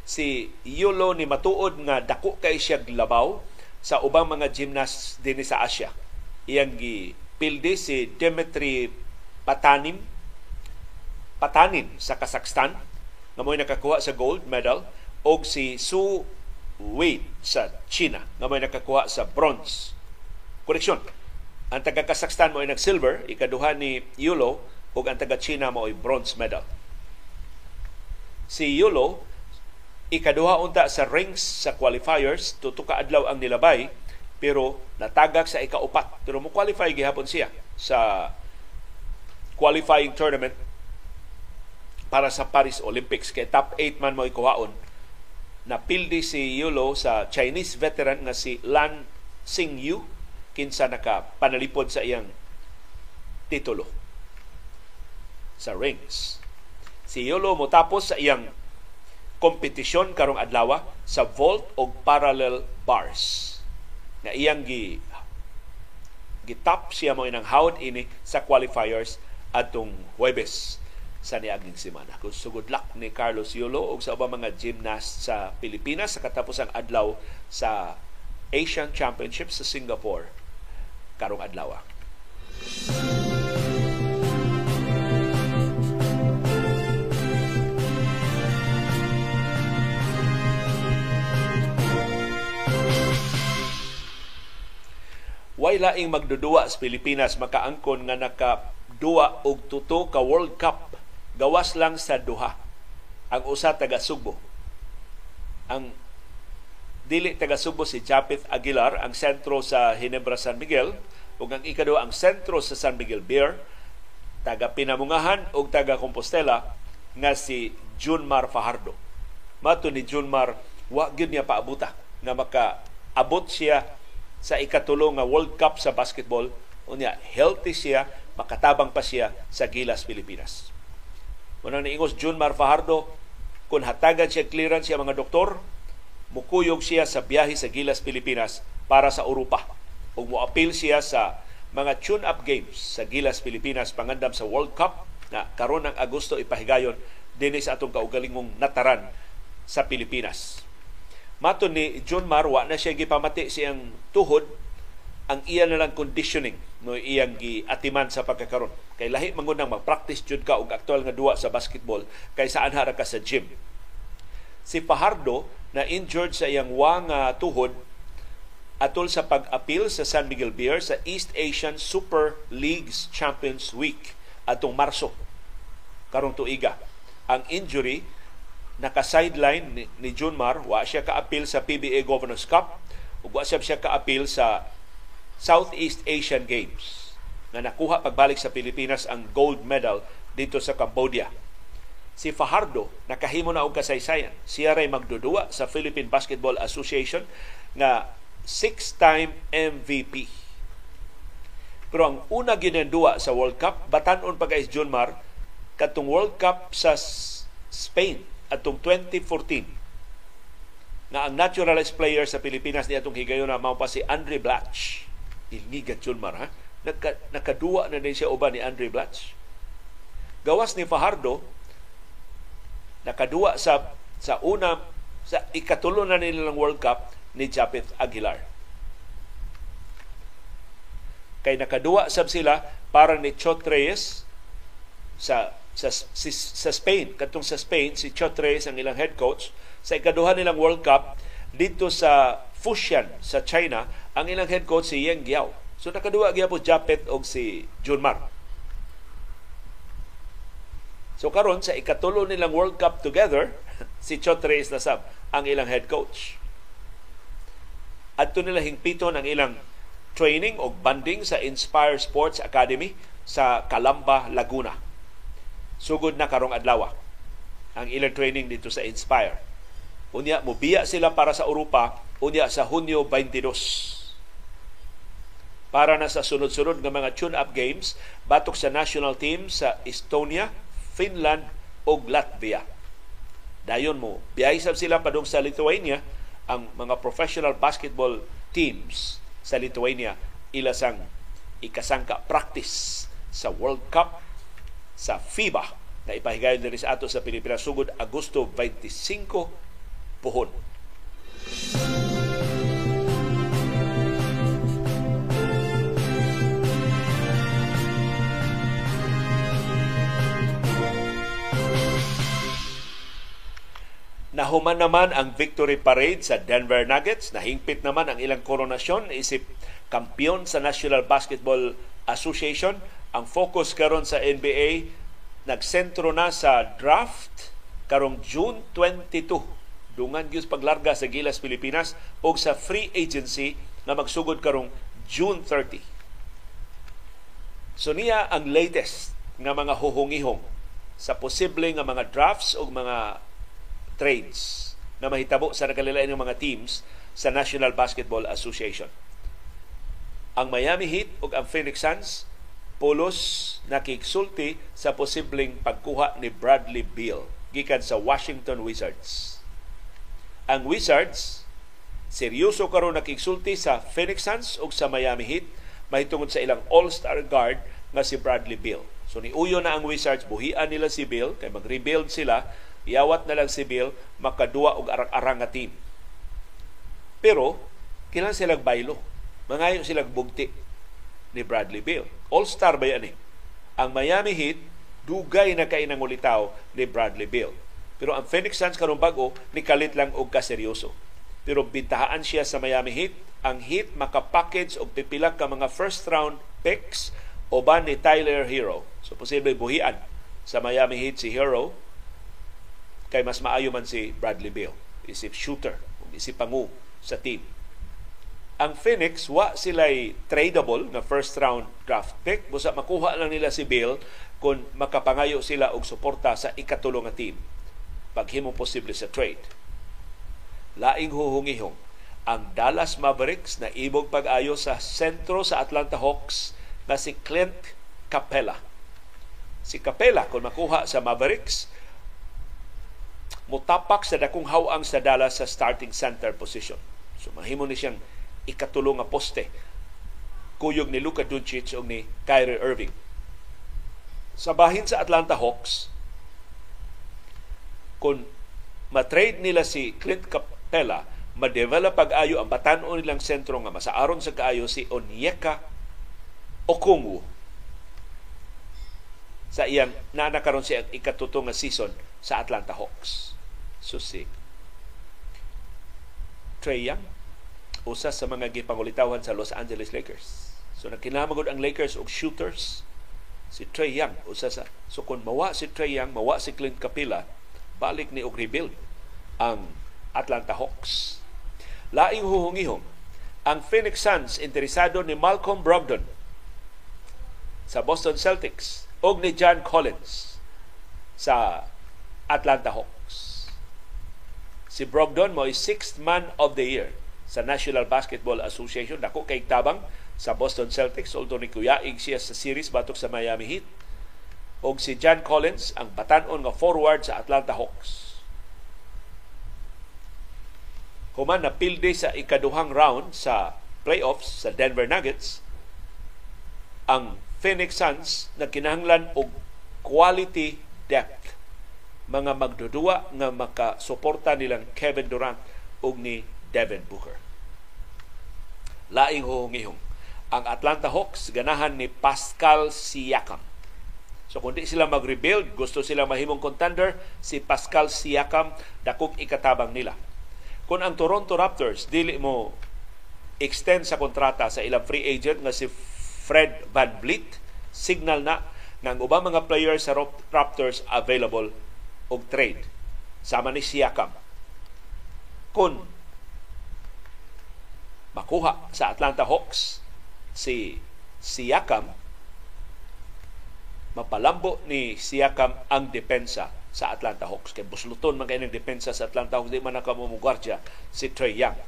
Si Yulo ni matuod nga dako kay siya labaw sa ubang mga gymnast din sa Asia. Iyang gipildi si Dmitry Patanim Patanin sa Kazakhstan nga mo'y nakakuha sa gold medal o si Su Wei sa China nga mo'y nakakuha sa bronze. Koreksyon, ang taga Kazakhstan mo ay nag-silver, ikaduha ni Yulo ug ang taga China mao bronze medal. Si Yulo ikaduha unta sa rings sa qualifiers tuto adlaw ang nilabay pero natagak sa ikaupat. Pero mo qualify gihapon siya sa qualifying tournament para sa Paris Olympics. Kay top 8 man mo ikuhaon napildi si Yulo sa Chinese veteran nga si Lan Xingyu kinsa naka sa iyang titulo sa rings. Si Yolo mo tapos sa iyang kompetisyon karong adlaw sa vault o parallel bars. Na iyang gi gitap siya mo inang hawd ini sa qualifiers atong Huwebes sa niaging semana. Kung so good luck ni Carlos Yolo o sa ubang mga gymnast sa Pilipinas sa katapusang adlaw sa Asian Championships sa Singapore karong adlaw. Way laing magdudua sa Pilipinas makaangkon nga nakaduwa og tuto ka World Cup? Gawas lang sa duha. Ang usa taga Subo. Ang dili taga Subo si Japith Aguilar ang sentro sa Hinebra San Miguel. Ug ang ikaduha ang sentro sa San Miguel Beer taga Pinamungahan ug taga Compostela nga si Junmar Fajardo. Mato ni Junmar wa gyud niya paabuta nga maka abot siya sa ikatulo nga World Cup sa basketball unya healthy siya makatabang pa siya sa Gilas Pilipinas Muna ni Ingos Junmar Fajardo kung hatagan siya clearance siya mga doktor mukuyog siya sa biyahe sa Gilas Pilipinas para sa Europa ug moapil siya sa mga tune-up games sa Gilas Pilipinas pangandam sa World Cup na karon ng Agosto ipahigayon dinhi sa atong kaugalingong nataran sa Pilipinas. Mato ni John Marwa na siya gipamati siyang tuhod. Ang iya na lang conditioning no iyang giatiman sa pagkakaron kay lahi mangud nang mag-practice jud ka og aktual nga duwa sa basketball kay saan hara ka sa gym. Si Fajardo na injured sa iyang wang uh, tuhod atol sa pag-appeal sa San Miguel Beer sa East Asian Super Leagues Champions Week atong Marso. Karong tuiga. Ang injury naka-sideline ni, ni Junmar, wa siya ka-appeal sa PBA Governors Cup ug wa siya siya ka-appeal sa Southeast Asian Games na nakuha pagbalik sa Pilipinas ang gold medal dito sa Cambodia. Si Fajardo nakahimo na og kasaysayan. Siya ray magdudua sa Philippine Basketball Association nga six-time MVP. Pero ang una ginendua sa World Cup, batanon pa guys Junmar, katong World Cup sa Spain atong 2014 na ang naturalized player sa Pilipinas ni atong higayon na mao pa si Andre Blatch. Ilnigat Junmar ha. Nagka, nakaduwa na din siya uban ni Andre Blatch. Gawas ni Fajardo, nakaduwa sa sa una sa ikatulo na nilang World Cup ni Japeth Aguilar. Kay nakaduwa sab sila para ni Chot Reyes sa sa, si, sa Spain, katong sa Spain, si Chot Reyes ang ilang head coach, sa ikaduha nilang World Cup, dito sa Fujian sa China, ang ilang head coach si Yeng Giao. So nakaduwa gyud po Japet og si Junmar. So karon sa ikatulo nilang World Cup together, [LAUGHS] si Chot Reyes na sab ang ilang head coach. Adto nila hingpiton ang ilang training o banding sa Inspire Sports Academy sa Calamba, Laguna. Sugod na karong adlaw ang ilang training dito sa Inspire. Unya, mubiya sila para sa Europa, unya sa Hunyo 22 para na sa sunod-sunod nga mga tune-up games batok sa national team sa Estonia, Finland o Latvia. Dayon mo, biyay sab sila padung sa Lithuania ang mga professional basketball teams sa Lithuania ilasang ikasangka practice sa World Cup sa FIBA na ipahigayon diri sa ato sa Pilipinas sugod Agosto 25 puhon. Nahuman naman ang victory parade sa Denver Nuggets. Nahingpit naman ang ilang koronasyon isip kampiyon sa National Basketball Association. Ang focus karon sa NBA nagsentro na sa draft karong June 22. Dungan gyud paglarga sa Gilas Pilipinas o sa free agency na magsugod karong June 30. So niya ang latest nga mga huhungihong sa posible nga mga drafts o mga trades na mahitabo sa nakalilain ng mga teams sa National Basketball Association. Ang Miami Heat ug ang Phoenix Suns pulos nakigsulti sa posibleng pagkuha ni Bradley Beal gikan sa Washington Wizards. Ang Wizards seryoso karon nakigsulti sa Phoenix Suns ug sa Miami Heat mahitungod sa ilang all-star guard nga si Bradley Beal. So ni uyo na ang Wizards buhian nila si Beal kay mag-rebuild sila Iawat na lang si Bill, makadua og arang-arang nga team. Pero, kailan silang baylo. Mangayo silang bugti ni Bradley Bill. All-star ba yan eh? Ang Miami Heat, dugay na kay ulitaw ni Bradley Bill. Pero ang Phoenix Suns karong bago, ni kalit lang og kaseryoso. Pero bintahaan siya sa Miami Heat. Ang Heat makapackage og pipila ka mga first round picks oban ni Tyler Hero. So posible buhian sa Miami Heat si Hero kay mas maayo man si Bradley Beal isip shooter isip pangu sa team ang Phoenix wa sila'y tradable na first round draft pick busa makuha lang nila si Bill kung makapangayo sila og suporta sa ikatulo nga team paghimo posible sa trade laing huhungihong ang Dallas Mavericks na ibog pag-ayo sa sentro sa Atlanta Hawks na si Clint Capella. Si Capella, kung makuha sa Mavericks, mutapak sa dakong hawang sa Dallas sa starting center position. So mahimo ni siyang ikatulong nga poste kuyog ni Luka Doncic o ni Kyrie Irving. Sa bahin sa Atlanta Hawks, kung matrade nila si Clint Capella, ma-develop pag-ayo ang batanon nilang sentro nga masaaron sa kaayo si Onyeka Okungwu sa iyang nanakaron siya ikatuto nga season sa Atlanta Hawks. Susi. Trey Young usa sa mga gipangulitawan sa Los Angeles Lakers. So nagkinamagod ang Lakers og shooters si Trey Young usa sa so kung mawa si Trey Young, mawa si Clint Capilla, balik ni og rebuild ang Atlanta Hawks. Laing huhungihong ang Phoenix Suns interesado ni Malcolm Brogdon sa Boston Celtics og ni John Collins sa Atlanta Hawks. Si Brogdon mo sixth man of the year sa National Basketball Association. Dako kay tabang sa Boston Celtics although ni kuyaig siya sa series batok sa Miami Heat. Og si John Collins ang batanon nga forward sa Atlanta Hawks. Human na pilde sa ikaduhang round sa playoffs sa Denver Nuggets, ang Phoenix Suns nagkinahanglan og quality depth mga magdudua nga makasuporta nilang Kevin Durant ug ni Devin Booker. Laing huhungihong. Ang Atlanta Hawks ganahan ni Pascal Siakam. So kung di sila mag-rebuild, gusto sila mahimong contender, si Pascal Siakam dakog ikatabang nila. Kung ang Toronto Raptors dili mo extend sa kontrata sa ilang free agent nga si Fred Van Vliet, signal na ng ubang mga players sa Raptors available og trade sama ni Siakam. Kung makuha sa Atlanta Hawks si Siakam. Mapalambo ni Siakam ang depensa sa Atlanta Hawks. Kay busluton man kay depensa sa Atlanta Hawks di man nakamumugwardya si Trey Young.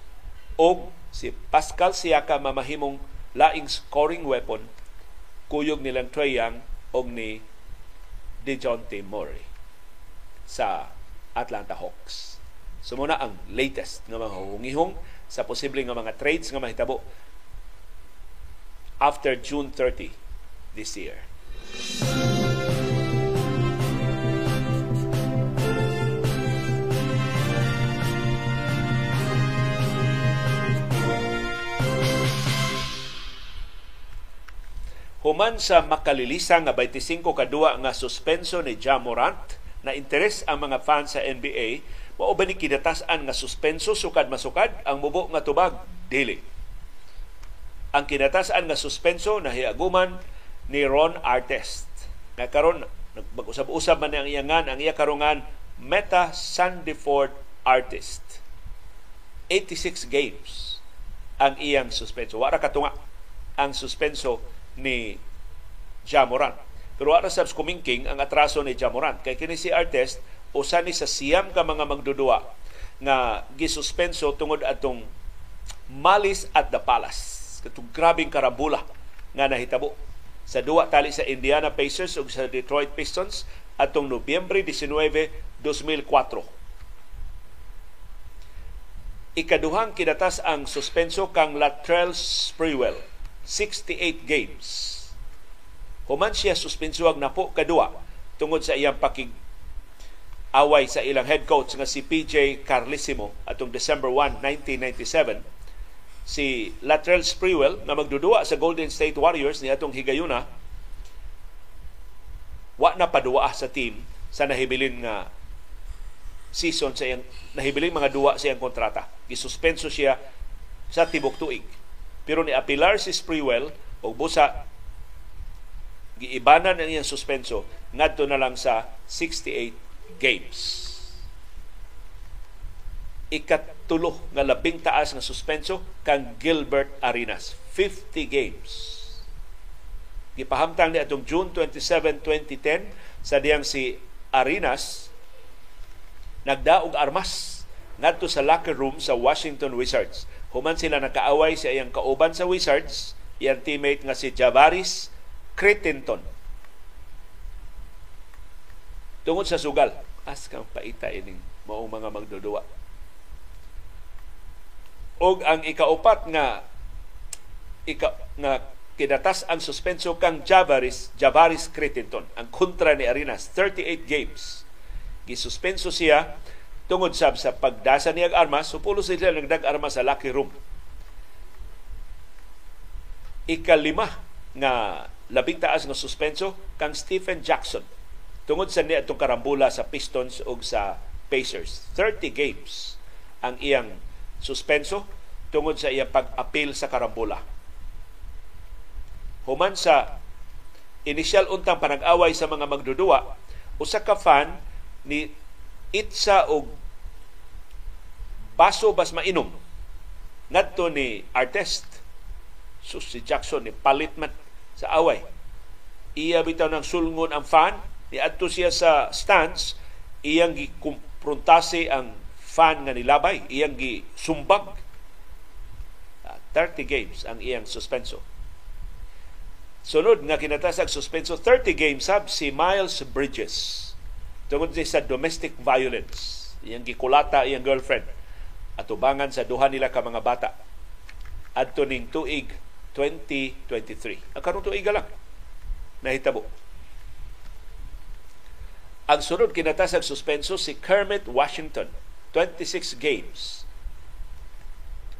O si Pascal Siakam mamahimong laing scoring weapon kuyog nilang Trey Young o ni DeJounte Murray sa Atlanta Hawks. Sumuna ang latest nga mga hungihong sa posible nga mga trades nga mahitabo after June 30 this year. Human sa makalilisa nga 25 kadua nga suspenso ni Jamorant na interes ang mga fans sa NBA Mao ba ni kinatasan nga suspenso sukad masukad ang mubo nga tubag dili. Ang kinatasan nga suspenso nahiaguman ni Ron Artest. Nga karon mag-usab-usab man ang iyangan ang iya karungan Meta Sandiford Artist. 86 games ang iyang suspenso. Wala katunga ang suspenso ni Jamoran. Pero wala sa kumingking ang atraso ni Jamoran. Kay kini si Artest usa ni sa siyam ka mga magdudua nga gisuspenso tungod atong malis at the palace katong grabing karambula nga nahitabo sa duwa tali sa Indiana Pacers ug sa Detroit Pistons atong Nobyembre 19, 2004. Ikaduhang kinatas ang suspenso kang Latrell Sprewell, 68 games. Human siya suspensuag na po kadua tungod sa iyang pakig away sa ilang head coach nga si PJ Carlissimo atong December 1, 1997 si Latrell Sprewell na magdudua sa Golden State Warriors ni atong higayuna wa na paduwa sa team sa nahibilin nga season sa iyang nahibiling mga duwa sa iyang kontrata. Gisuspenso siya sa tibok tuig. Pero ni apilar si Sprewell og busa giibanan ang iyang suspenso ngadto na lang sa 68 games. Ikatulo nga labing taas nga suspenso kang Gilbert Arenas. 50 games. Gipahamtang ni atong June 27, 2010 sa diyang si Arenas nagdaog armas ngadto sa locker room sa Washington Wizards. Human sila nakaaway sa iyang kauban sa Wizards, iyang teammate nga si Javaris Crittenton tungod sa sugal as kang paita ining mao mga magdudua. Og ang ikaupat nga ika, nga kidatas ang suspenso kang Javaris Javaris Crittenton ang kontra ni Arenas 38 games. Gisuspenso siya tungod sab sa pagdasa niya armas supulo sila nagdag armas sa locker room. Ikalima nga labing taas nga suspenso kang Stephen Jackson tungod sa niya itong karambula sa Pistons o sa Pacers. 30 games ang iyang suspenso tungod sa iyang pag-apil sa karambola. Human sa initial untang panag-away sa mga magdudua, usa ka fan ni itsa og baso bas mainom ngadto ni artist so si Jackson ni palit man sa away iya bitaw ng sulngon ang fan ni adto siya sa stands iyang gikumpruntase ang fan nga nilabay iyang gi sumbag 30 ah, games ang iyang suspenso Sunod nga kinatasag suspenso 30 games sab si Miles Bridges tungod sa domestic violence. Iyang gikulata iyang girlfriend at ubangan sa duha nila ka mga bata adto ning tuig 2023. Ang karong tuig lang nahitabo. Ang sunod kinatasag suspenso si Kermit Washington 26 games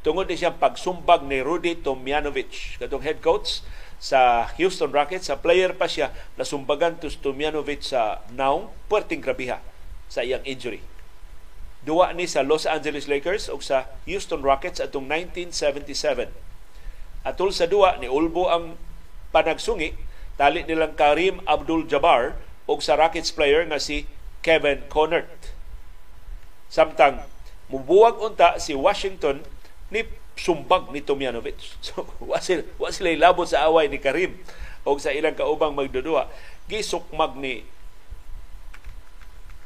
tungod ni siyang pagsumbag ni Rudy Tomjanovich katong head coach sa Houston Rockets. Sa player pa siya nasumbagan to Stomjanovic sa naong puerting grabiha sa iyang injury. Duwa ni sa Los Angeles Lakers o sa Houston Rockets atong 1977. Atul sa duwa ni Ulbo ang panagsungi tali nilang Karim Abdul-Jabbar o sa Rockets player nga si Kevin Connert. Samtang mubuwag unta si Washington ni sumbag ni Tomjanovic. [LAUGHS] So, wa sila, wa sila labot sa away ni Karim o sa ilang kaubang magdudua. Gisukmag ni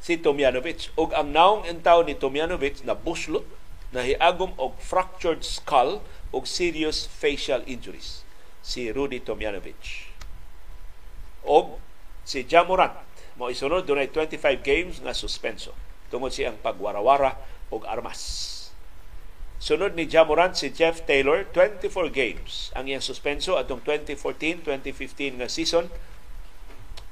si Tomjanovic. O ang naong entaw ni Tomjanovic na buslot, na hiagom og fractured skull o serious facial injuries. Si Rudy Tomjanovic. O si Jamorant, mo isunod dunay 25 games nga suspenso tungod siyang pagwarawara og armas. Sunod ni Jamorant si Jeff Taylor, 24 games ang iyang suspenso atong 2014-2015 nga season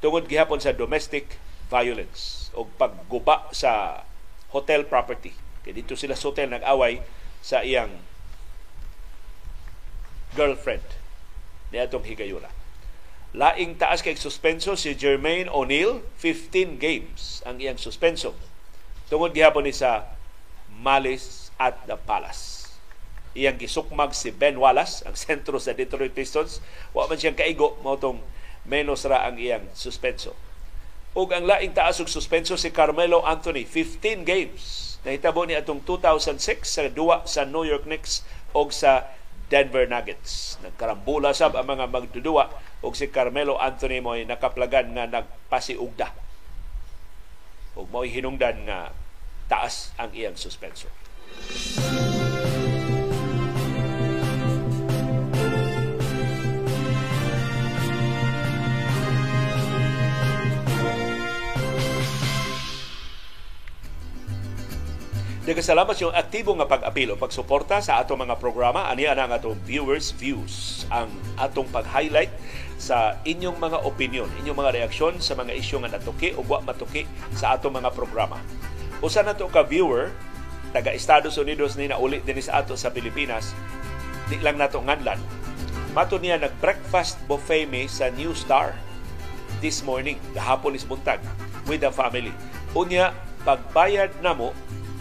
tungod gihapon sa domestic violence o pagguba sa hotel property. Kaya dito sila sa hotel nag-away sa iyang girlfriend ni atong higayula. Laing taas kay suspenso si Jermaine O'Neal, 15 games ang iyang suspenso. Tungod gihapon ni sa malice at the Palace. Iyang gisukmag si Ben Wallace, ang [LAUGHS] sentro sa Detroit Pistons. Wa man siyang kaigo, mautong menos ra ang iyang suspenso. Ug ang laing taas og suspenso si Carmelo Anthony, 15 games. Nahitabo ni atong 2006 sa duwa sa New York Knicks og sa Denver Nuggets. Nagkarambula sab ang mga magdudua og si Carmelo Anthony mo nakaplagan nga nagpasiugda. Ug mo'y hinungdan nga taas ang iyang suspenso. Nagkasalamat yung aktibo nga pag-apilo, pagsuporta sa atong mga programa. Ani ang atong viewers' views. Ang atong pag-highlight sa inyong mga opinion, inyong mga reaksyon sa mga isyu nga natuki o wa matuki sa atong mga programa. Usa na to ka viewer, taga Estados Unidos ni nauli din sa ato sa Pilipinas, di lang nato nganlan. Mato niya nag-breakfast buffet me sa New Star this morning, gahapon is buntag, with the family. Unya, pagbayad na mo,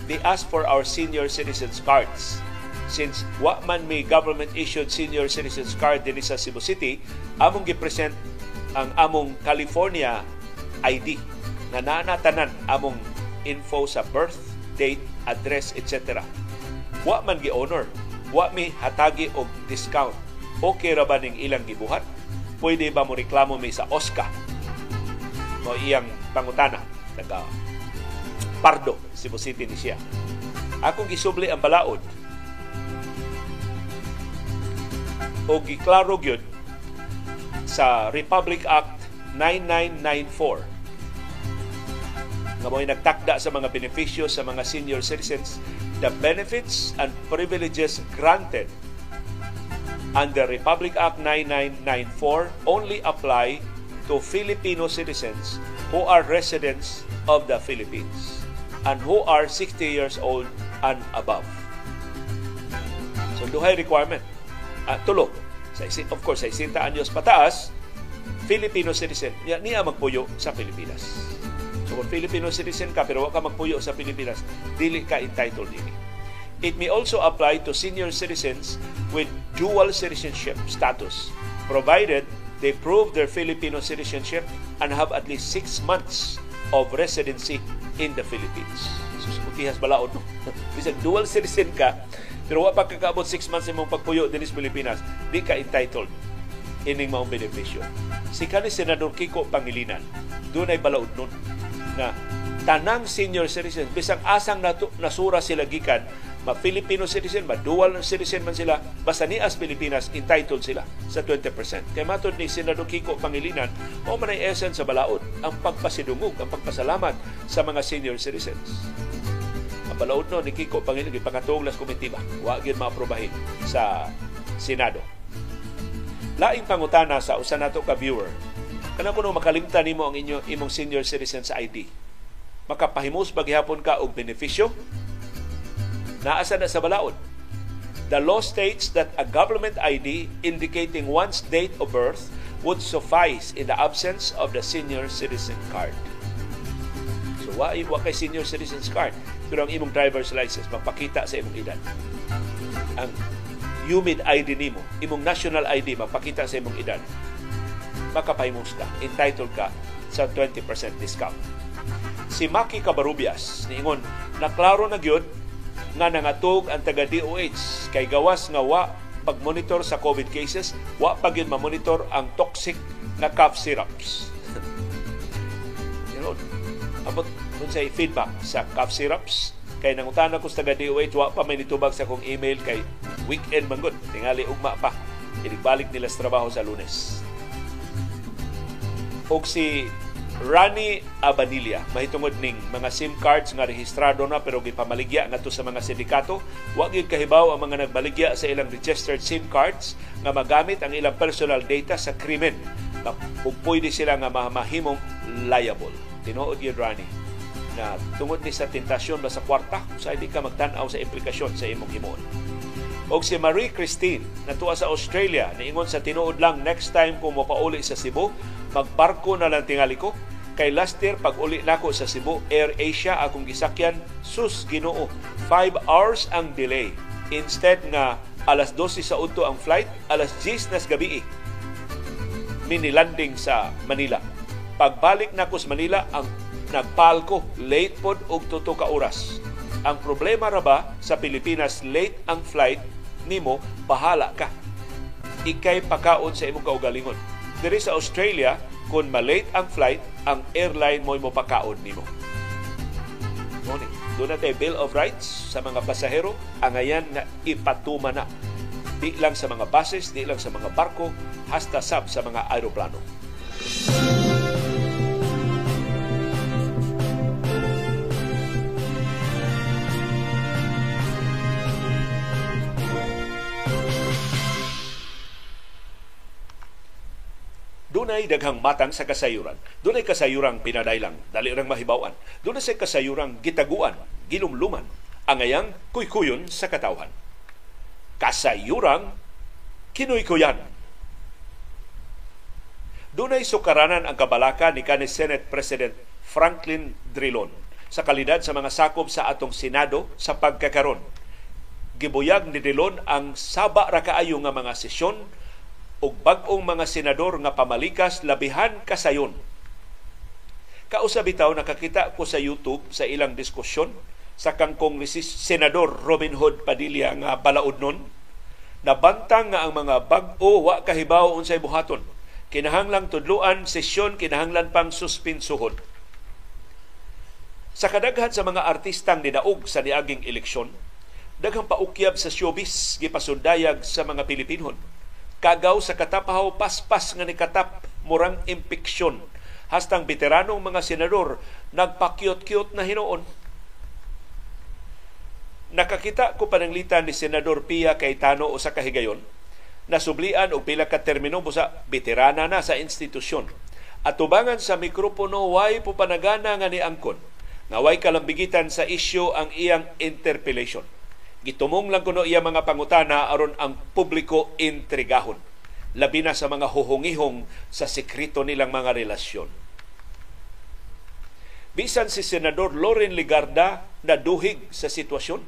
they ask for our senior citizens cards. Since wa man may government-issued senior citizens card din sa Cebu City, among gipresent ang among California ID na naanatanan among info sa birth date, address, etc. Wa man gi-honor, wa mi hatagi og discount. Okay ra ba ning ilang gibuhat? Pwede ba mo reklamo mi sa OSCA? Mo iyang pangutana taga Pardo, Cebu City ni siya. Akong gisubli ang balaod. O giklaro gyud sa Republic Act 9994 nga mo'y nagtakda sa mga benepisyo sa mga senior citizens, the benefits and privileges granted under Republic Act 9994 only apply to Filipino citizens who are residents of the Philippines and who are 60 years old and above. So, duhay requirement. Uh, tulo. Sa, of course, sa 60 anyos pataas, Filipino citizen, niya, niya magpuyo sa Pilipinas. So kung Filipino citizen ka pero ka magpuyo sa Pilipinas, dili ka entitled dili. It may also apply to senior citizens with dual citizenship status, provided they prove their Filipino citizenship and have at least six months of residency in the Philippines. Sus, kutihas balaod? [LAUGHS] Bisag dual citizen ka, pero wa pa kakaabot six months imong pagpuyo din sa Pilipinas, di ka entitled ining maong benepisyo. Si kanis Senador Kiko Pangilinan, doon ay balaod nun na tanang senior citizen, bisang asang natu- nasura sila gikan, ma Filipino citizen, ma dual citizen man sila, basta ni as Pilipinas, entitled sila sa 20%. Kay matod ni Senador Kiko Pangilinan, o man ay essence sa balaod, ang pagpasidungog, ang pagpasalamat sa mga senior citizens. Ang balaod no ni Kiko Pangilinan, ipakatong las komitiba, wa gyud maaprobahin sa Senado. Laing pangutana sa usa nato ka viewer, kana kuno makalimtan nimo ang inyo imong senior citizen sa ID. Makapahimos baghihapon ka og benepisyo naasa na sa balaod. The law states that a government ID indicating one's date of birth would suffice in the absence of the senior citizen card. So, wa, wa kay senior citizen's card. Pero ang imong driver's license, mapakita sa imong edad. Ang humid ID nimo, imong national ID, mapakita sa imong edad. Makapahimos ka, entitled ka sa 20% discount. Si Maki Cabarubias, niingon, naklaro na gyud nga nangatog ang taga DOH kay gawas nga wa pag-monitor sa COVID cases, wa pa gyud ma-monitor ang toxic na cough syrups. you know, abot dun sa feedback sa cough syrups? Kay nangutana ko sa taga DOH wa pa may nitubag sa kong email kay weekend man tingali ugma pa. Inibalik nila sa trabaho sa Lunes. Og si Rani Abanilla mahitungod ning mga SIM cards nga rehistrado na pero gipamaligya ngadto sa mga sindikato. Wa gyud kahibaw ang mga nagbaligya sa ilang registered SIM cards nga magamit ang ilang personal data sa krimen. Ug pwede sila nga mahimong liable. Tinuod gyud Rani na tungod ni sa tentasyon ba sa kwarta? Sa hindi ka magtan-aw sa implikasyon sa imong himuon og si Marie Christine natuwa sa Australia niingon sa tinuod lang next time kung mopauli sa Cebu magbarko na lang tingali ko. Kay last year pag uli nako sa Cebu Air Asia akong gisakyan. Sus Ginoo 5 hours ang delay. Instead nga alas 12 sa udto ang flight alas 10 nas gabi mini landing sa Manila. Pagbalik nako sa Manila ang nagpalko late pod og tuto ka oras. Ang problema ra ba sa Pilipinas late ang flight nimo bahala ka ikay pakaon sa imong kaugalingon diri sa Australia kung malate ang flight, ang airline mo mo pakaon nimo. Moni, doon natin Bill of Rights sa mga pasahero, ang ayan nga ipatuma na. Di lang sa mga buses, di lang sa mga barko, hasta sab sa mga aeroplano. Dunay daghang matang sa kasayuran. Dunay kasayurang pinadaylang, dali rang mahibawan. Dunay sa kasayurang gitaguan, gilumluman, angayang kuykuyon sa katawhan. Kasayurang kinuykuyan. Dunay sukaranan ang kabalaka ni kanhi Senate President Franklin Drilon sa kalidad sa mga sakop sa atong Senado sa pagkakaron. Gibuyag ni Drilon ang saba ra kaayo nga mga sesyon ug bag-ong mga senador nga pamalikas labihan kasayon. Kausa bitaw nakakita ko sa YouTube sa ilang diskusyon sa kangkong ni Senador Robin Hood Padilla nga balaod nun. Nabantang nga ang mga bag-o wa kahibaw unsay buhaton. Kinahanglang tudluan sesyon kinahanglan pang suspinsuhon. Sa kadaghan sa mga artistang nidaog sa niaging eleksyon daghang paukyab sa showbiz gipasundayag sa mga Pilipinon kagaw sa katapahaw paspas nga nikatap murang impeksyon. Hastang veteranong mga senador nagpakyot-kyot na hinuon nakakita ko pananglitan ni senador Pia Cayetano usa ka higayon nasublian og pila ka termino busa veterana na sa institusyon. At tubangan sa mikropono way po panagana nga ni angkon? Nga way kalambigitan sa isyu ang iyang interpellation gitumong lang kuno iya mga pangutana aron ang publiko intrigahon labi na sa mga huhungihong sa sekreto nilang mga relasyon. Bisan si senador Loren Ligarda naduhig sa sitwasyon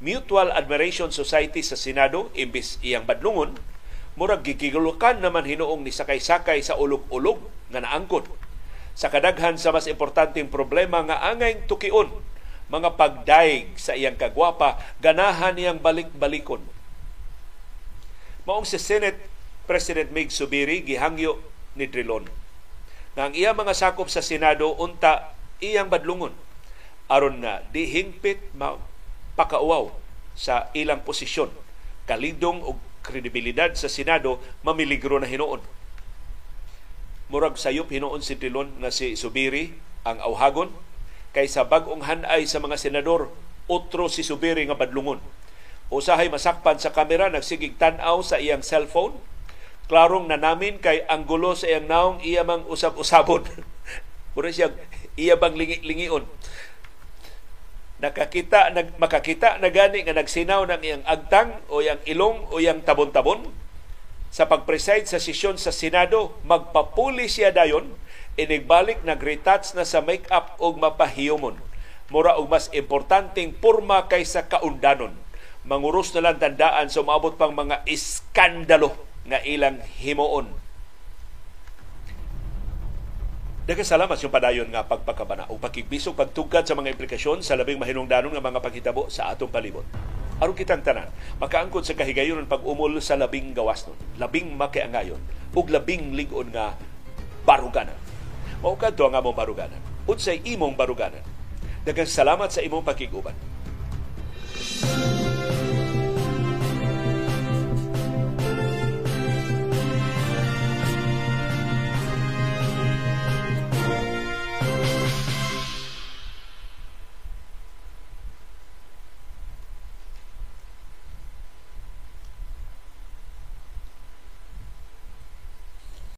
Mutual Admiration Society sa Senado imbis iyang badlungon murag gigigulukan naman hinuong ni sakay-sakay sa ulog-ulog nga naangkot. Sa kadaghan sa mas importanteng problema nga angay tukion mga pagdaig sa iyang kagwapa ganahan niyang balik-balikon maong si Senate President Mig Subiri gihangyo ni Drilon nga ang iyang mga sakop sa Senado unta iyang badlungon aron na di hingpit pakauaw sa ilang posisyon. Kalidong og kredibilidad sa Senado mamiligro na hinuon. Murag sayop hinuon si Tilon nga si Subiri ang awhagon kaysa bag-ong hanay sa mga senador otro si Subiri nga badlungon. Usahay masakpan sa kamera nagsigig tan-aw sa iyang cellphone. Klarong na namin kay ang gulo sa iyang naong iya mang usab-usabon. [LAUGHS] Mura siya iya bang lingi-lingion nakakita nag makakita na gani nga nagsinaw ng iyang agtang o iyang ilong o iyang tabon-tabon sa pagpreside sa sesyon sa Senado magpapuli siya dayon inigbalik nag-retouch na sa make-up og mapahiyomon mura og mas importanteng porma kaysa kaundanon manguros na lang tandaan sa umabot pang mga iskandalo nga ilang himuon Daghang salamat yung padayon nga pagpakabana o pakigbisog pagtugkad sa mga implikasyon sa labing mahinungdanon nga mga paghitabo sa atong palibot. Aron kitang tanan, makaangkod sa kahigayon pag-umol sa labing gawas nun, labing makiangayon, ug labing ligon nga baruganan. Mao kadto nga among baruganan. Unsay imong baruganan. Daghang salamat sa imong pakiguban.